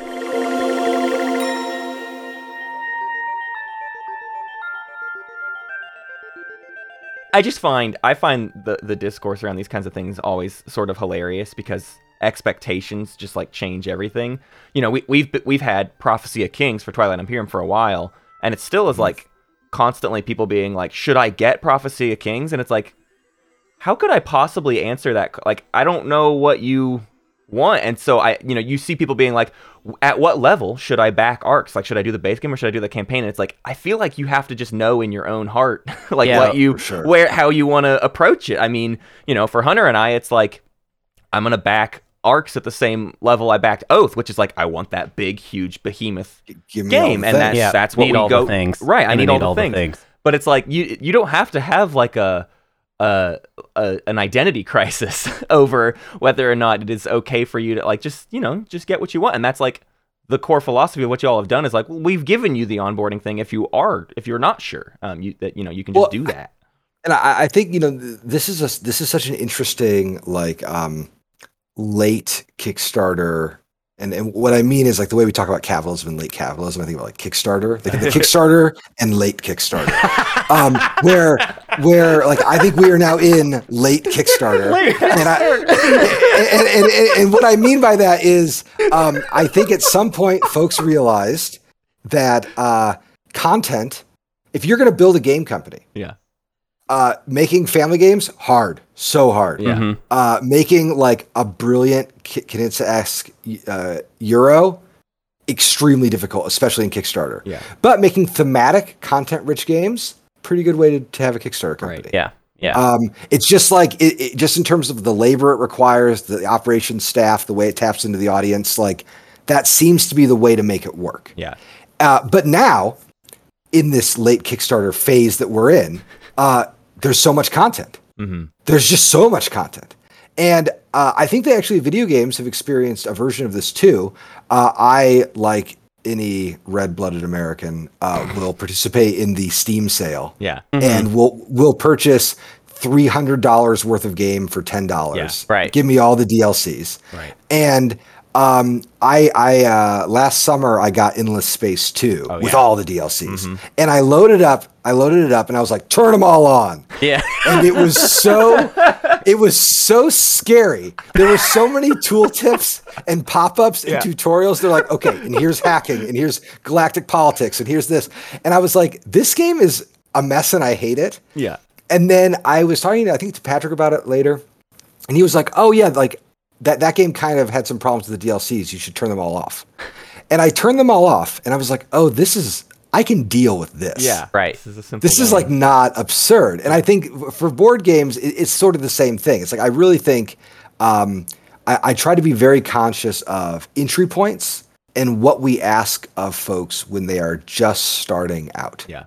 I just find I find the the discourse around these kinds of things always sort of hilarious because expectations just like change everything. You know, we we've we've had Prophecy of Kings for Twilight Imperium for a while, and it still is mm-hmm. like constantly people being like, "Should I get Prophecy of Kings?" And it's like, how could I possibly answer that? Like, I don't know what you want, and so I, you know, you see people being like, "At what level should I back arcs? Like, should I do the base game or should I do the campaign?" And it's like, I feel like you have to just know in your own heart, like Yeah, what you sure. where how you want to approach it. I mean, you know, for Hunter and I, it's like I'm gonna back arcs at the same level I backed Oath, which is like I want that big, huge behemoth Give me game, and that's Yeah, that's what need we all the go things. right. I Gonna need, all, the, all the things. things. but it's like you you don't have to have like a. A, a an identity crisis over whether or not it is okay for you to like just you know just get what you want and that's like the core philosophy of what you all have done is like well, we've given you the onboarding thing if you are if you're not sure um you that you know you can just Well, do that and I, I think you know this is a this is such an interesting like um late Kickstarter. And, and what I mean is like the way we talk about capitalism and late capitalism, I think about like Kickstarter, the, the Kickstarter and late Kickstarter, um, where where like I think we are now in late Kickstarter, and, I, and, and, and, and what I mean by that is um, I think at some point folks realized that uh, content, if you're going to build a game company, yeah uh, making family games hard, so hard. Yeah. Mhm. Uh, making like a brilliant K- Knizia-esque uh, Euro, extremely difficult, especially in Kickstarter. yeah But making thematic, content-rich games, pretty good way to, to have a Kickstarter company. Yeah. Yeah. Um, it's just like it, it, just in terms of the labor it requires, the operations staff, the way it taps into the audience, like that seems to be the way to make it work. yeah Uh, but now, in this late Kickstarter phase that we're in, uh, there's so much content. hmm There's just so much content. And uh, I think that actually video games have experienced a version of this too. Uh, I, like any red blooded American, uh, will participate in the Steam sale yeah and we'll, we'll purchase $300 worth of game for $10. Yeah, right. Give me all the DLCs. Right. And um, I, I uh, last summer I got Endless Space 2 Oh, with yeah. all the DLCs, and I loaded up. I loaded it up, and I was like, "Turn them all on!" yeah. And it was so, it was so scary. There were so many tooltips and pop-ups and Yeah. tutorials. They're like, "Okay, and here's hacking, and here's galactic politics, and here's this," and I was like, "This game is a mess, and I hate it." yeah And then I was talking, I think, to Patrick about it later, and he was like, "Oh yeah, like that that game kind of had some problems with the DLCs. You should turn them all off." And I turned them all off, and I was like, "Oh, this is I can deal with this." yeah Right. this is a simple This is like not absurd, and I think for board games, it, it's sort of the same thing. It's like I really think um, I, I try to be very conscious of entry points and what we ask of folks when they are just starting out. yeah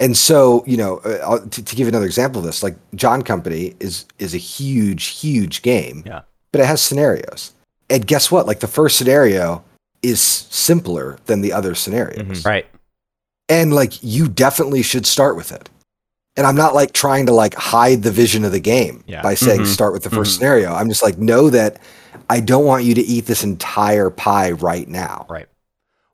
And so, you know, uh, to, to give another example of this, like John Company is is a huge, huge game, yeah but it has scenarios. And guess what? Like the first scenario is simpler than the other scenarios, Mhm. Right. and like you definitely should start with it. And I'm not like trying to like hide the vision of the game Yeah. by saying Mhm. start with the 1st Mhm. scenario. I'm just like know that I don't want you to eat this entire pie right now. Right.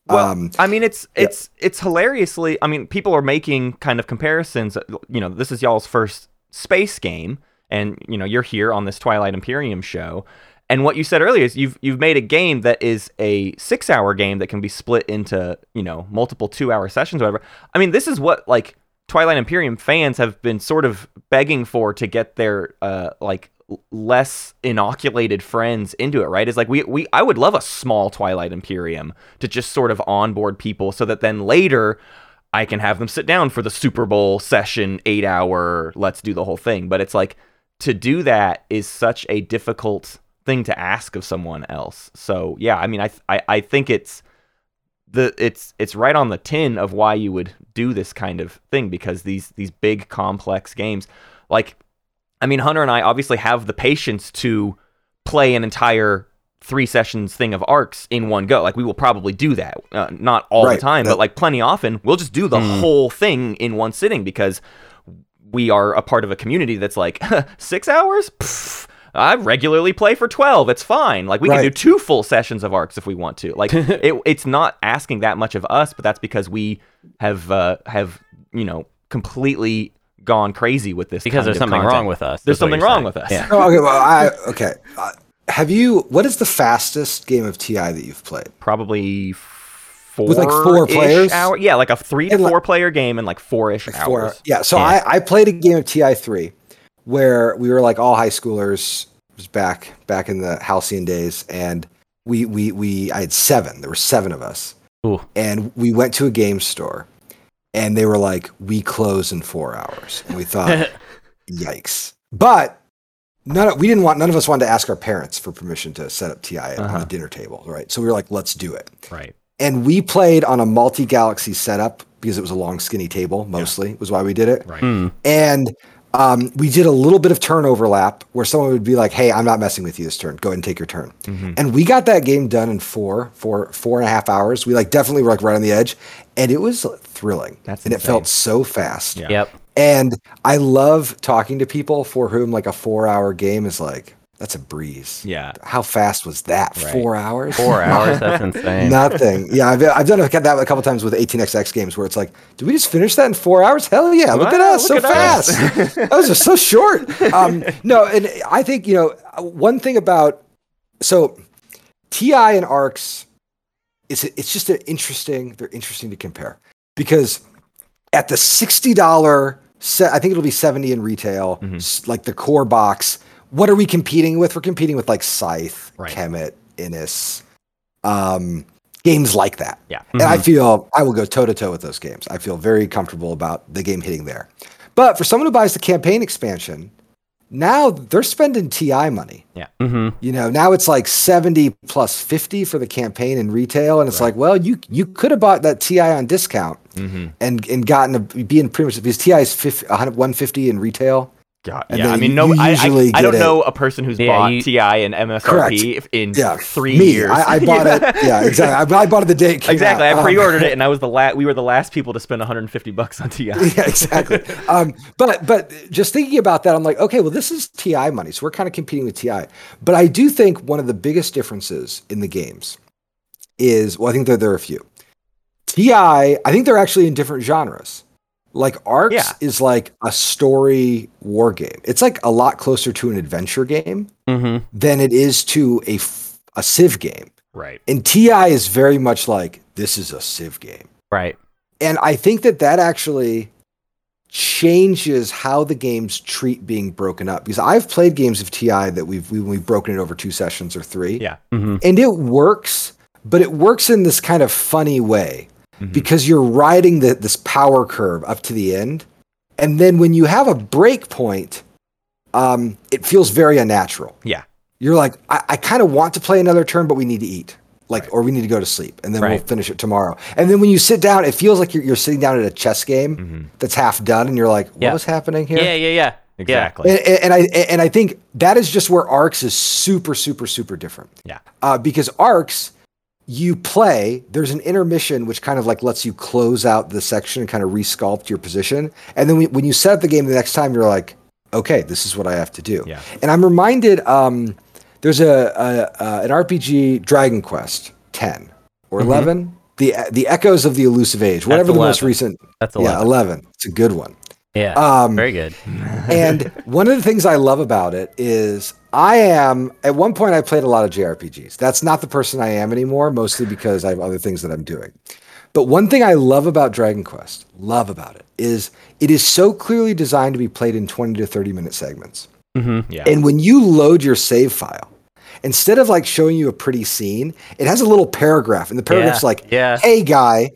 Well, um, I mean, it's it's it's hilariously. I mean, people are making kind of comparisons. You know, this is y'all's first space game, and you know, you're here on this Twilight Imperium show. And what you said earlier is you've you've made a game that is a six hour game that can be split into you know multiple two hour sessions, whatever. I mean, this is what like Twilight Imperium fans have been sort of begging for to get their uh like less inoculated friends into it, right? Is like we we I would love a small Twilight Imperium to just sort of onboard people so that then later I can have them sit down for the Super Bowl session, 8 hour, let's do the whole thing. But it's like to do that is such a difficult thing to ask of someone else. So, yeah, I mean I I I think it's the it's it's right on the tin of why you would do this kind of thing because these these big complex games like I mean Hunter and I obviously have the patience to play an entire three sessions thing of arcs in one go like we will probably do that uh, not all Right. the time That- but like plenty often we'll just do the whole thing in one sitting because we are a part of a community that's like 6 hours Pfft, I regularly play for 12. It's fine. Like we can do two full sessions of arcs if we want to. Like it, it's not asking that much of us, but that's because we have uh, have you know completely gone crazy with this. Because there's something content. wrong with us, There's something wrong saying. with us. Yeah. Oh, okay, well, I, okay. Uh, have you? What is the fastest game of TI that you've played? Probably four With, like, four players? Hour, yeah, like a three to And, like- four player game in like four ish Four- hours. yeah. So Yeah. I, I played a game of TI three, where we were like all high schoolers. Was back back in the halcyon days, and we we we I had seven. There were seven of us, Ooh. and we went to a game store, and they were like, "We close in four hours," and we thought, "Yikes!" But none of, we didn't want none of us wanted to ask our parents for permission to set up TI on Uh-huh. the dinner table, right? So we were like, "Let's do it." Right. And we played on a multi-galaxy setup because it was a long skinny table mostly was why we did it Right. Hmm. and um, we did a little bit of turn overlap where someone would be like hey i'm not messing with you this turn go ahead and take your turn Mm-hmm. and we got that game done in four four four and a half hours we like definitely were like right on the edge and it was thrilling That's and it felt so fast Yeah. Yep. and i love talking to people for whom like a four hour game is like that's a breeze Yeah. how fast was that Right. four hours Four hours. That's insane. Nothing. Yeah, I've, I've done that a couple times with 18xx games where it's like, did we just finish that in four hours? Hell yeah! Look at Wow, us, look so at fast. that was just so short. Um, no, and I think you know one thing about so Ti and Arcs, it's it's just an interesting. They're interesting to compare because at the sixty dollar set, I think it'll be seventy in retail, Mm-hmm. like the core box. What are we competing with? We're competing with like Scythe, Right. Kemet, Inis, um, games like that. Yeah. And I feel I will go toe to toe with those games. I feel very comfortable about the game hitting there. But for someone who buys the campaign expansion, now they're spending TI money. Yeah. hmm You know, now it's like 70 plus 50 for the campaign in retail. And it's like, well, you you could have bought that TI on discount Mm-hmm. and and gotten a being pretty much because TI is 50, 150 in retail. God, And yeah, I mean, no, you I, I, I don't it- know a person who's Yeah, bought you- TI and MSRP if- in Yeah, three me. years. I, I bought it. Yeah, exactly. I, I bought it the day it came exactly. out. I Um, pre-ordered it, and I was the last. We were the last people to spend 150 bucks on TI. yeah, exactly. Um, but but just thinking about that, I'm like, okay, well, this is TI money, so we're kind of competing with TI. But I do think one of the biggest differences in the games is, well, I think there there are a few. TI, I think they're actually in different genres. Like Arcs Yeah. is like a story war game. It's like a lot closer to an adventure game hmm than it is to a a Civ game. Right. And TI is very much like this is a Civ game. Right. And I think that that actually changes how the games treat being broken up because I've played games of TI that we've we, we've broken it over two sessions or three, Yeah. hmm and it works, but it works in this kind of funny way Mhm. because you're riding the, this power curve up to the end, and then when you have a break point, um, it feels very unnatural. Yeah. You're like, I, I kind of want to play another turn, but we need to eat. Like, or we need to go to sleep, and then we'll finish it tomorrow. And then when you sit down, it feels like you're, you're sitting down at a chess game Mhm. that's half done, and you're like, what Yeah. was happening here? Yeah. Yeah. Yeah. Exactly. And, and and I and I think that is just where Arcs is super super super different. Yeah. Uh, because Arcs, you play. There's an intermission which kind of like lets you close out the section and kind of resculpt your position, and then when, when you set up the game the next time, you're like, okay, this is what I have to do. Yeah. And I'm reminded. Um, there's a, a, a an RPG Dragon Quest ten or 11 the the echoes of the elusive age, whatever the most recent. That's Yeah, eleven. It's a good one. Yeah. Um, Very good. and one of the things I love about it is I am at one point I played a lot of JRPGs. That's not the person I am anymore, mostly because I have other things that I'm doing. But one thing I love about Dragon Quest, love about it, is it is so clearly designed to be played in 20 to 30 minute segments. Yeah. And when you load your save file, instead of like showing you a pretty scene, it has a little paragraph, and the paragraph's Yeah, like, yeah. "Hey guy,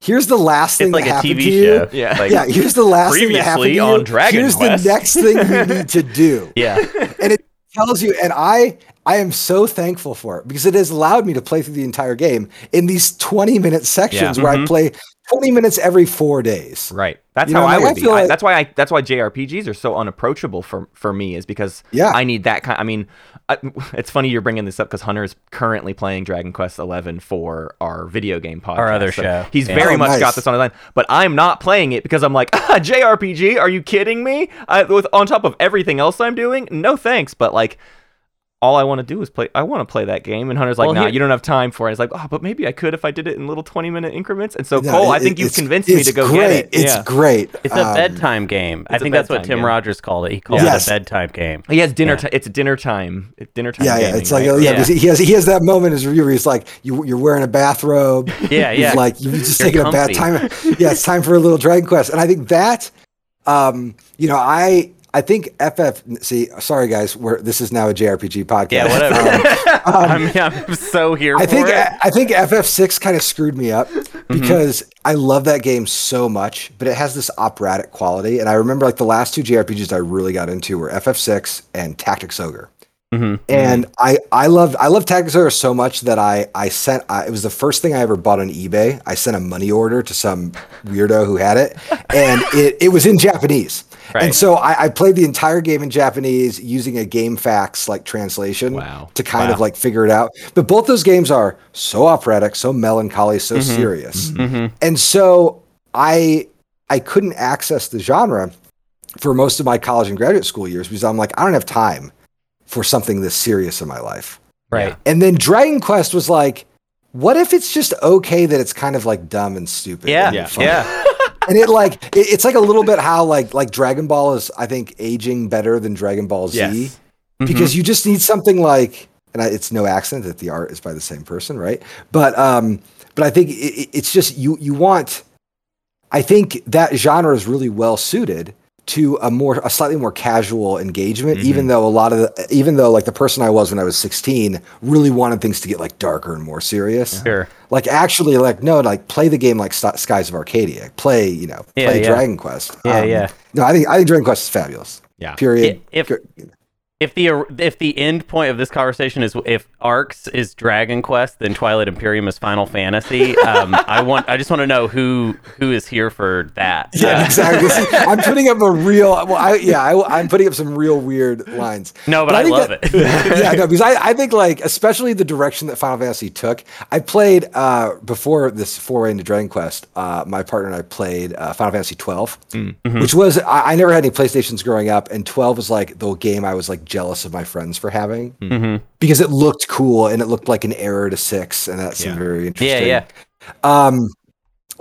here's the last thing It's like that a happened TV to you." show. Yeah. Like, yeah, here's the last thing that happened to Previously you. on Dragon here's Quest. the next thing you need to do. yeah. And it tells you, and I I am so thankful for it because it has allowed me to play through the entire game in these 20 minute sections Yeah. where Mm-hmm. I play 20 minutes every four days. Right. That's You how I like, would I be. feel I, like- that's why I. That's why JRPGs are so unapproachable for for me is because Yeah. I need that kind. I mean, I, it's funny you're bringing this up because Hunter is currently playing Dragon Quest Eleven for our video game podcast. Our other So show. He's Yeah. very Oh, much nice. got this on the line, but I'm not playing it because I'm like ah, JRPG. Are you kidding me? I, with on top of everything else I'm doing, no thanks. But like. All I want to do is play. I want to play that game, and Hunter's like, Well, "Nah, here- you don't have time for it." It's like, "Oh, but maybe I could if I did it in little twenty-minute increments." And so, No, Cole, I think you've convinced me to go great. get it. It's yeah. great. It's a Um, bedtime game. I think that's what Tim game. Rogers called it. He called Yes. it a bedtime game. He has dinner. Yeah. ti- it's dinner time. It's dinner time. Yeah, yeah. It's like right? oh, yeah, Yeah. he has he has that moment in his review where he's like, you, you're wearing a bathrobe. Yeah, He's yeah. like you're just You're taking a bath time. Yeah, it's time for a little Dragon Quest, and I think that, um, you know, I I think FF. See, sorry guys, we're this is now a JRPG podcast. Yeah, whatever. Um, I mean, I'm so here I think it. I think FF6 kind of screwed me up mm-hmm. because I love that game so much, but it has this operatic quality. And I remember like the last two JRPGs I really got into were FF6 and Tactics Ogre. Mm-hmm. And mm-hmm. I I loved I love Tactics so much that I I sent I, it was the first thing I ever bought on eBay. I sent a money order to some weirdo who had it, and it it was in Japanese. Right. And so I, I played the entire game in Japanese using a GameFAQs like translation Wow. to kind of like figure it out. But both those games are so operatic, so melancholy, so Mm-hmm. serious. Mm-hmm. And so I I couldn't access the genre for most of my college and graduate school years because I'm like, I don't have time for something this serious in my life. right. And then Dragon Quest was like, what if it's just okay that it's kind of like dumb and stupid? Yeah, and yeah, funny? yeah. and it like it, it's like a little bit how like like Dragon Ball is I think aging better than Dragon Ball Z Yes. because you just need something like and I, it's no accident that the art is by the same person, right? But um but I think it, it- it's just you you want I think that genre is really well suited to a more a slightly more casual engagement even though a lot of the even though like the person I was when I was 16 really wanted things to get like darker and more serious Sure. like actually like no like play the game like Sk- skies of arcadia play you know play yeah. dragon quest Um, Yeah, yeah. no i think i think dragon quest is fabulous Yeah. period If-. If the if the end point of this conversation is if Arcs is Dragon Quest, then Twilight Imperium is Final Fantasy. Um, I want I just want to know who who is here for that. yeah Uh, exactly is- i'm putting up a real well I, yeah I, i'm putting up some real weird lines No, but I think love that- it. yeah no because I, I think like especially the direction that final fantasy took i played uh before this foray into dragon quest uh my partner and i played uh, final fantasy 12 Mm-hmm. which was I, I never had any playstations growing up and 12 was like the game i was like jealous of my friends for having Mm-hmm. because it looked cool and it looked like an error to six and that seemed Yeah. very interesting yeah. um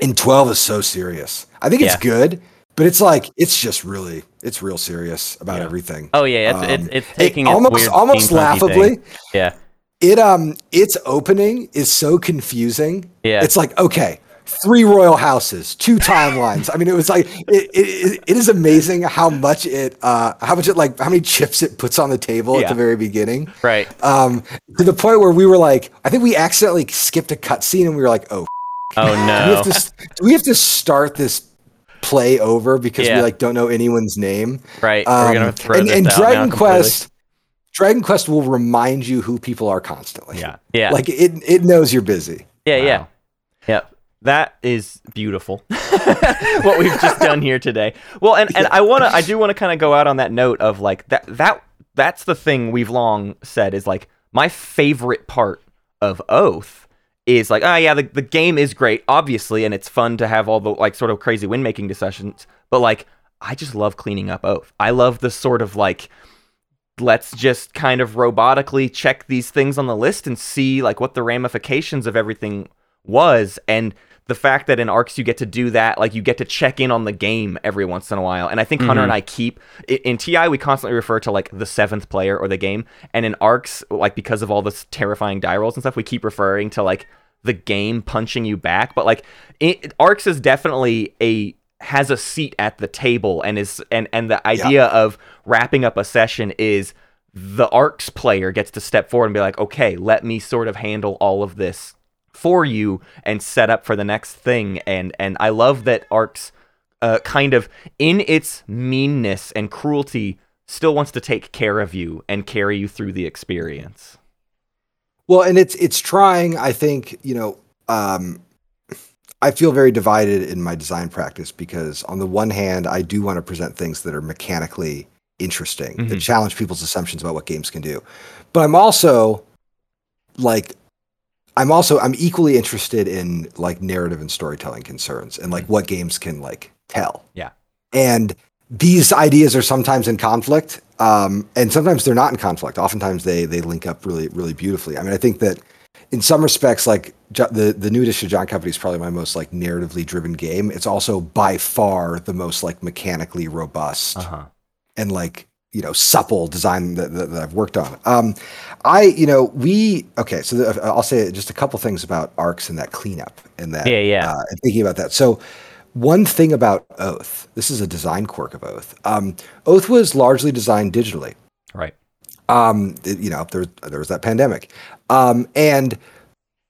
and 12 is so serious i think it's Yeah. good but it's like it's just really it's real serious about Yeah. everything Oh yeah, it's Um, it's, it's taking its almost weird almost laughably thing. Yeah. it um its opening is so confusing Yeah. it's like okay three royal houses two timelines i mean it was like it, it, it is amazing how much it uh how much it like how many chips it puts on the table at the very beginning Right. um to the point where we were like i think we accidentally skipped a cutscene and we were like oh Oh do we no. have to do we have to start this play over because Yeah. we like don't know anyone's name Right. um, We're gonna throw and, and Dragon. Quest, Dragon Quest will remind you who people are constantly. Yeah. Yeah. like it it knows you're busy. yeah, yeah. Wow. Yep. That is beautiful. what we've just done here today. Well, and, and I want to I do want to kind of go out on that note of like that that that's the thing we've long said is like my favorite part of Oath is like, oh yeah, the, the game is great, obviously, and it's fun to have all the like sort of crazy win making decisions, but like I just love cleaning up Oath. I love the sort of like let's just kind of robotically check these things on the list and see like what the ramifications of everything was and the fact that in arcs you get to do that like you get to check in on the game every once in a while. And i think hunter and mm-hmm. i keep in ti we constantly refer to like the seventh player or the game. And in arcs like because of all this terrifying die rolls and stuff we keep referring to like the game punching you back. But like it, arcs is definitely a has a seat at the table and is and and the idea of wrapping up a session is the arcs player gets to step forward and be like okay let me sort of handle all of this for you and set up for the next thing and and I love that Arcs uh, kind of in its meanness and cruelty still wants to take care of you and carry you through the experience. Well, and it's it's trying. I think you know. Um, I feel very divided in my design practice because on the one hand, I do want to present things that are mechanically interesting that Mhm. challenge people's assumptions about what games can do, but I'm also like. I'm also I'm equally interested in like narrative and storytelling concerns and like what games can like tell. Yeah. And these ideas are sometimes in conflict um, and sometimes they're not in conflict oftentimes they they link up really really beautifully i mean i think that in some respects like the the new edition of john company is probably my most like narratively driven game it's also by far the most like mechanically robust Uh-huh. and like you know supple design that, that, that I've worked on. Um, I you know we okay. So the, I'll say just a couple things about arcs and that cleanup and that Yeah, yeah. uh, and thinking about that. So one thing about Oath, this is a design quirk of Oath. Um, Oath was largely designed digitally Right. um, it- you know, there was, there was that pandemic. Um, and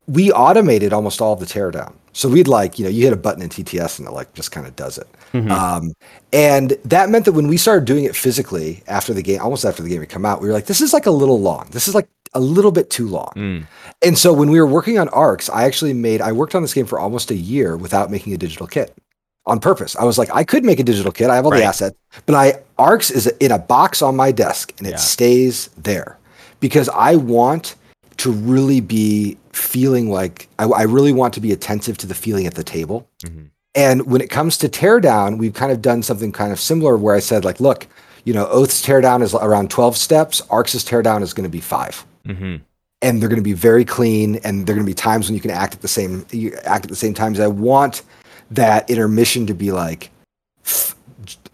we automated almost all of the teardown. So we'd like, you know, you hit a button in TTS and it like just kind of does it. Um, and that meant that when we started doing it physically after the game, almost after the game had come out, we were like, this is like a little long. This is like a little bit too long. Mm. And so when we were working on arcs, I actually made, I worked on this game for almost a year without making a digital kit on purpose. I was like, I could make a digital kit. I have all Right. the assets, but I arcs is in a box on my desk and it Yeah. stays there because I want to really be feeling like I, I really want to be attentive to the feeling at the table. Mhm. And when it comes to teardown, we've kind of done something kind of similar where I said like, look, you know, Oath's teardown is around 12 steps. Arcs' teardown is going to be five hmm and they're going to be very clean and there are going to be times when you can act at the same you act at the same times i want that intermission to be like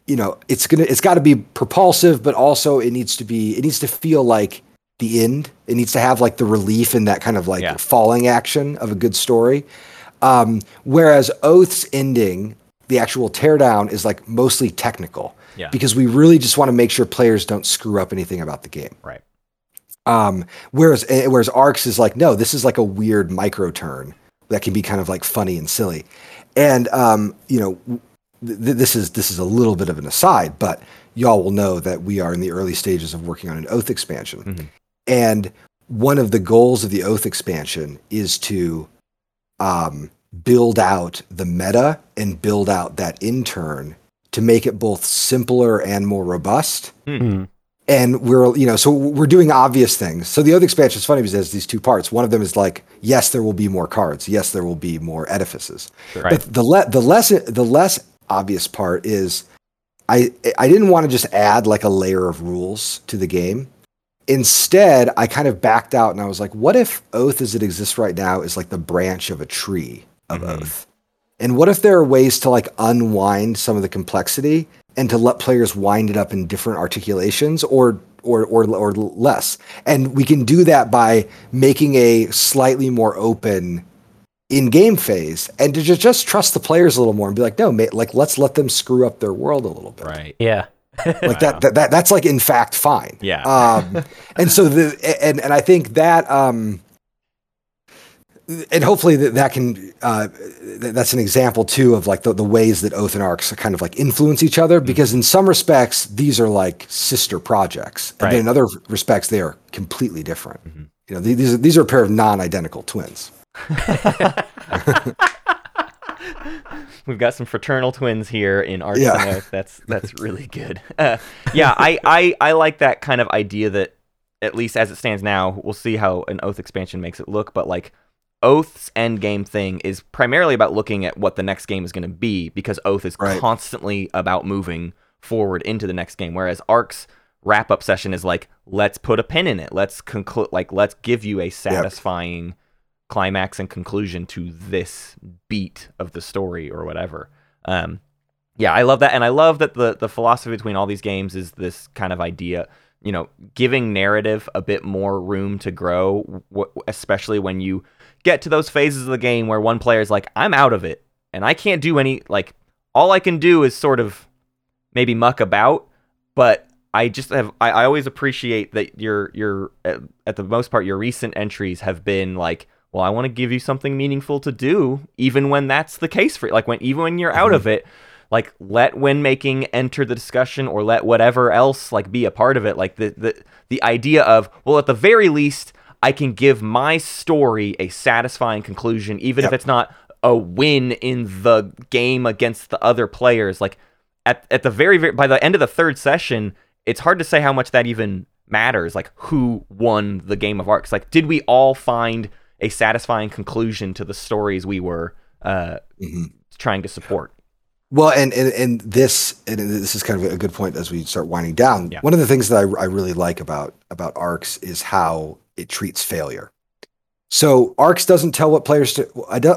you know it's going to it's got to be propulsive but also it needs to be it needs to feel like the end it needs to have like the relief and that kind of like Yeah. falling action of a good story um, whereas oath's ending the actual teardown is like mostly technical Yeah. because we really just want to make sure players don't screw up anything about the game Right. um, whereas eh, whereas Arcs is like, no, this is like a weird micro turn that can be kind of like funny and silly. And um, you know, th- this is this is a little bit of an aside, but y'all will know that we are in the early stages of working on an Oath expansion. Mhm. And one of the goals of the Oath expansion is to um, build out the meta and build out that intern to make it both simpler and more robust. Mhm. and we're you know so we're doing obvious things. So the other expansion is funny because it has these two parts. One of them is like yes there will be more cards. Yes there will be more edifices. Sure. but the le- the less the less obvious part is i i didn't want to just add like a layer of rules to the game instead i kind of backed out and i was like what if oath as it exists right now is like the branch of a tree of Mhm. oath and what if there are ways to like unwind some of the complexity and to let players wind it up in different articulations or or or or less? And we can do that by making a slightly more open in-game phase and to just, just trust the players a little more and be like, no, mate, like let's let them screw up their world a little bit. Right. Yeah. Like that, that, that that's like in fact fine. Yeah. Um, and so the and and I think that um, and hopefully that, that can uh, that's an example too of like the, the ways that oath and arcs kind of like influence each other because in some respects these are like sister projects and Right. then in other respects they are completely different you know these are these are a pair of non-identical twins We've got some fraternal twins here in Arcs Yeah. That's that's really good. Uh, yeah, I, I I like that kind of idea that at least as it stands now, we'll see how an Oath expansion makes it look, but like Oath's end game thing is primarily about looking at what the next game is going to be because Oath is Right. constantly about moving forward into the next game, whereas Arcs' wrap up session is like let's put a pin in it. Let's conclude like let's give you a satisfying climax and conclusion to this beat of the story or whatever. Um, yeah, I love that, and I love that the the philosophy between all these games is this kind of idea. You know, giving narrative a bit more room to grow, especially when you get to those phases of the game where one player is like, "I'm out of it, and I can't do any like all I can do is sort of maybe muck about, but I just have I, I always appreciate that your your at the most part your recent entries have been like well I want to give you something meaningful to do even when that's the case for you. like when even when you're out Mm-hmm. of it like let when making enter the discussion or let whatever else like be a part of it like the the the idea of well at the very least I can give my story a satisfying conclusion even if it's not a win in the game against the other players like at, at the very, very by the end of the third session it's hard to say how much that even matters like who won the game of arcs like did we all find a satisfying conclusion to the stories we were uh, Mhm. trying to support Well, and, and and this and this is kind of a good point as we start winding down. Yeah. One of the things that I, I really like about about Arcs is how it treats failure. So Arcs doesn't tell what players to.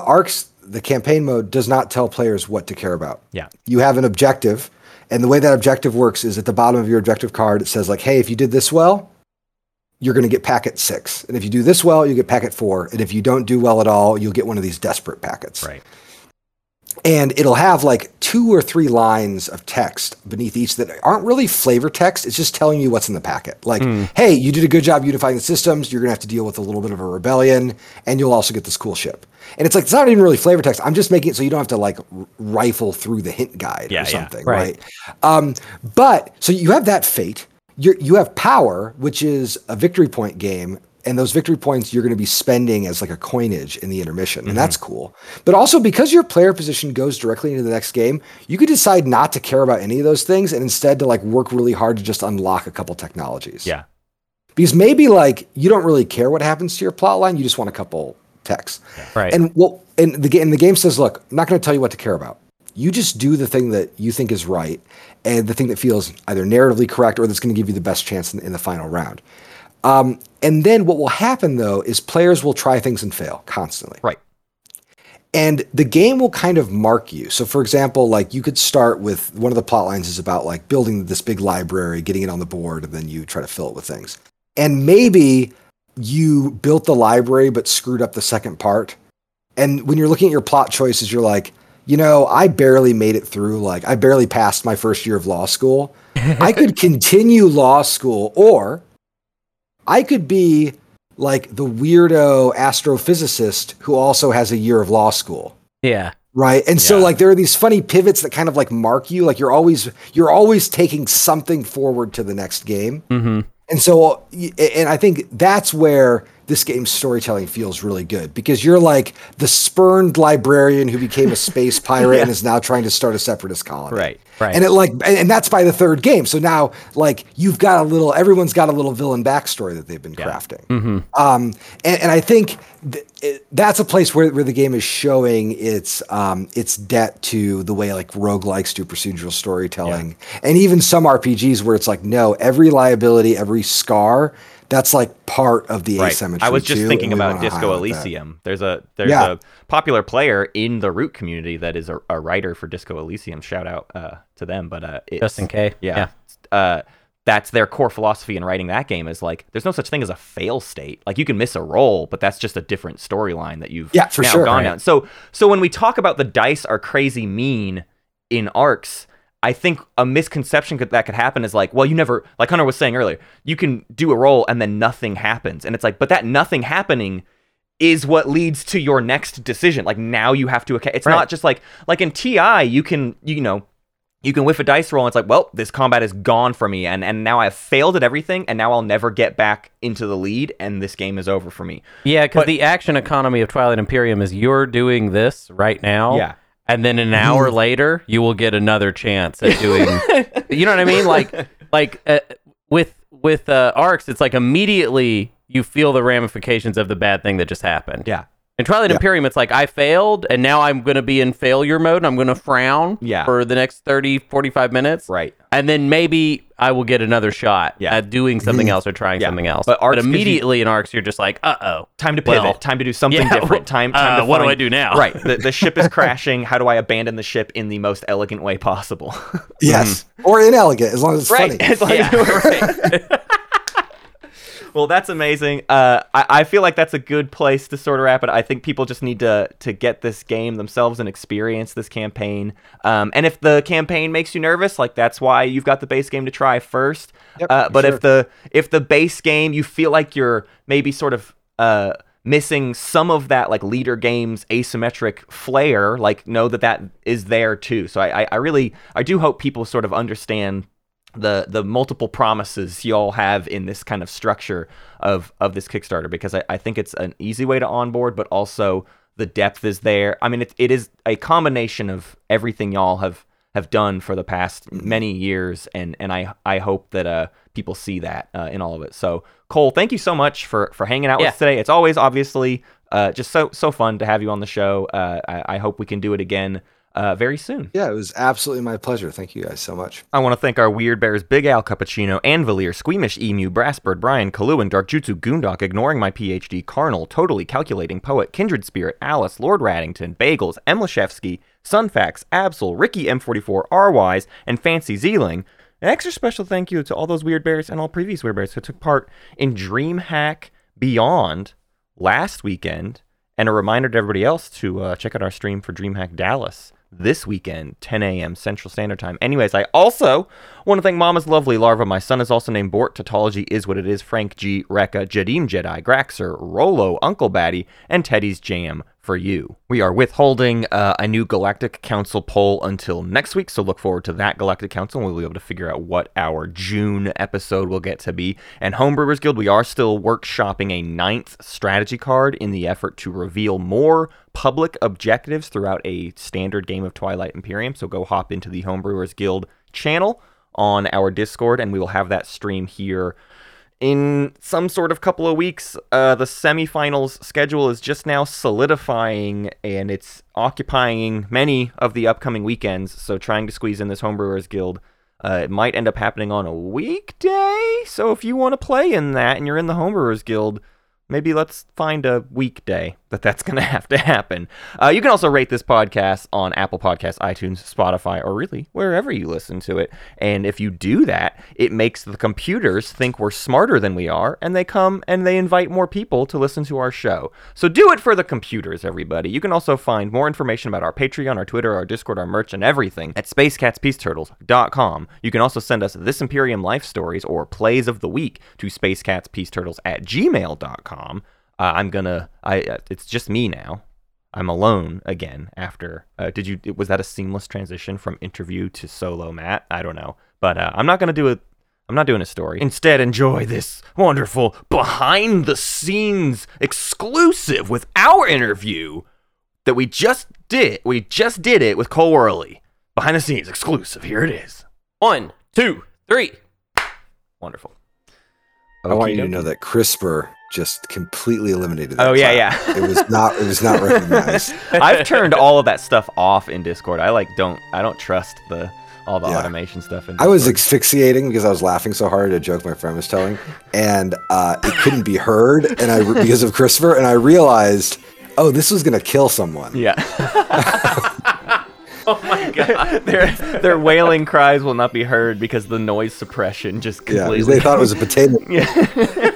Arcs the campaign mode does not tell players what to care about. yeah You have an objective, and the way that objective works is at the bottom of your objective card it says like, "Hey, if you did this well, you're going to get packet six, and if you do this well, you get packet four, and if you don't do well at all, you'll get one of these desperate packets." right and it'll have like two or three lines of text beneath each that aren't really flavor text. It's just telling you what's in the packet. Like, hey, you did a good job unifying the systems. You're gonna have to deal with a little bit of a rebellion, and you'll also get this cool ship. And it's like it's not even really flavor text. I'm just making it so you don't have to like r- rifle through the hint guide Yeah, or yeah. something, Right. right? Um, but so you have that fate. You you have power, which is a victory point game, and those victory points you're going to be spending as like a coinage in the intermission, and that's mm-hmm. cool. But also because your player position goes directly into the next game, you could decide not to care about any of those things and instead to like work really hard to just unlock a couple technologies. yeah Because maybe like you don't really care what happens to your plot line, you just want a couple texts. Right. And well, and the game, the game says, look, I'm not going to tell you what to care about. You just do the thing that you think is right, and the thing that feels either narratively correct or that's going to give you the best chance in, in the final round. Um, and then what will happen though is players will try things and fail constantly right and the game will kind of mark you. So, for example, like you could start with one of the plot lines is about like building this big library, getting it on the board, and then you try to fill it with things. And maybe you built the library but screwed up the second part. And when you're looking at your plot choices, you're like, you know, I barely made it through. Like, I barely passed my first year of law school. I could continue law school, or I could be like the weirdo astrophysicist who also has a year of law school yeah. right and so like there are these funny pivots that kind of like mark you like you're always you're always taking something forward to the next game Mm-hmm. and so and i think that's where this game's storytelling feels really good. Because you're like the spurned librarian who became a space pirate and is now trying to start a separatist colony. Right, right. and it like and that's by the third game. So now like you've got a little everyone's got a little villain backstory that they've been crafting. Mm-hmm. um, and, and I think th- it, that's a place where, where the game is showing its um, its debt to the way like roguelikes do procedural storytelling, and even some RPGs where it's like, no, every liability, every scar, that's like part of the right asymmetry. i was just too, thinking about disco highlight that. elysium there's a there's Yeah. a popular player in the root community that is a, a writer for disco elysium shout out uh, to them but uh it's, Justin K. yeah, Uh, that's their core philosophy in writing that game is like there's no such thing as a fail state like you can miss a roll but that's just a different storyline that you've Yeah, for now sure. gone Right. down so so when we talk about the dice are crazy mean in arcs I think a misconception could, that could happen is like, well, you never, like Hunter was saying earlier, you can do a roll and then nothing happens. And it's like, but that nothing happening is what leads to your next decision. Like now you have to, it's Right. not just like, like in TI, you can, you know, you can whiff a dice roll and it's like, well, this combat is gone for me. And, and now I've failed at everything and now I'll never get back into the lead and this game is over for me. Yeah, because But- the action economy of Twilight Imperium is you're doing this right now. Yeah. And then an hour later, you will get another chance at doing. you know what I mean? Like, like uh, with with uh, arcs, it's like immediately you feel the ramifications of the bad thing that just happened. Yeah. In Twilight Imperium, it's like I failed, and now I'm going to be in failure mode. And I'm going to frown Yeah. for the next 30, 45 minutes. Right. And then maybe I will get another shot Yeah. at doing something else or trying Yeah. something else. But Arcs gives you- immediately in Arcs, you're just like, uh oh. Time to pivot. Well, time to do something yeah, different. Time. Time uh, to what do find- I do now? Right. The, the ship is crashing. How do I abandon the ship in the most elegant way possible? Yes, or inelegant as long as it's funny. It's like, right. Well, that's amazing. Uh, I, I feel like that's a good place to sort of wrap it. I think people just need to to get this game themselves and experience this campaign. Um, and if the campaign makes you nervous, like that's why you've got the base game to try first. Yep, uh, but sure. if the if the base game you feel like you're maybe sort of uh, missing some of that like Leder Games asymmetric flair, like know that that is there too. So I, I, I really I do hope people sort of understand the the multiple promises y'all have in this kind of structure of of this Kickstarter because I, I think it's an easy way to onboard, but also the depth is there. I mean, it, it is a combination of everything y'all have have done for the past many years, and and I I hope that uh people see that uh, in all of it. So Cole, thank you so much for for hanging out with us today. It's always obviously uh, just so so fun to have you on the show. Uh, I, I hope we can do it again uh, very soon. Yeah, it was absolutely my pleasure. Thank you guys so much. I want to thank our Weird Bears, Big Al Cappuccino, Anvalier, Squeamish Emu, Brassbird, Brian, Kaluan, Dark Jutsu, Goondock, Ignoring My PhD, Carnal, Totally Calculating Poet, Kindred Spirit, Alice, Lord Raddington, Bagels, Emlashevsky, Sunfax, Absol, Ricky M44, R-Wise, and Fancy Zeeling. An extra special thank you to all those Weird Bears and all previous Weird Bears who took part in DreamHack Beyond last weekend, and a reminder to everybody else to uh, check out our stream for DreamHack Dallas this weekend, 10 a.m. Central Standard Time. Anyways, I also want to thank Mama's Lovely Larva. My son is also named Bort. Tautology is what it is. Frank G, Rekka, Jadim Jedi, Graxer, Rolo, Uncle Batty, and Teddy's Jam for you. We are withholding uh, a new Galactic Council poll until next week, so look forward to that Galactic Council. We'll be able to figure out what our June episode will get to be. And Homebrewers Guild, we are still workshopping a ninth strategy card in the effort to reveal more public objectives throughout a standard game of Twilight Imperium. So go hop into the Homebrewers Guild channel on our Discord, and we will have that stream here in some sort of couple of weeks. Uh, the semifinals schedule is just now solidifying, and it's occupying many of the upcoming weekends. So trying to squeeze in this Homebrewers Guild. Uh, it might end up happening on a weekday. So if you want to play in that and you're in the Homebrewers Guild, maybe let's find a weekday that that's going to have to happen. Uh, you can also rate this podcast on Apple Podcasts, iTunes, Spotify, or really wherever you listen to it. And if you do that, it makes the computers think we're smarter than we are, and they come and they invite more people to listen to our show. So do it for the computers, everybody. You can also find more information about our Patreon, our Twitter, our Discord, our merch, and everything at SpaceCatsPeaceTurtles.com. You can also send us This Imperium Life Stories or Plays of the Week to SpaceCatsPeaceTurtles at gmail.com. Uh, I'm gonna. I. Uh, it's just me now. I'm alone again after. Uh, did you? Was that a seamless transition from interview to solo, Matt? I don't know, but uh, I'm not gonna do a. I'm not doing a story. Instead, enjoy this wonderful behind the scenes exclusive with our interview that we just did. We just did it with Cole Wehrle. Behind the scenes exclusive. Here it is. One, two, three. Wonderful. I want you to know that Krisp just completely eliminated that. Oh yeah, clap. yeah. it was not. It was not recognized. I've turned all of that stuff off in Discord. I like don't I don't trust the all the Yeah. automation stuff in I was asphyxiating because I was laughing so hard at a joke my friend was telling, and uh, it couldn't be heard, and I because of Christopher, and I realized, oh, this was gonna kill someone. yeah. Oh my god. their their wailing cries will not be heard because the noise suppression just completely because they thought it was a potato.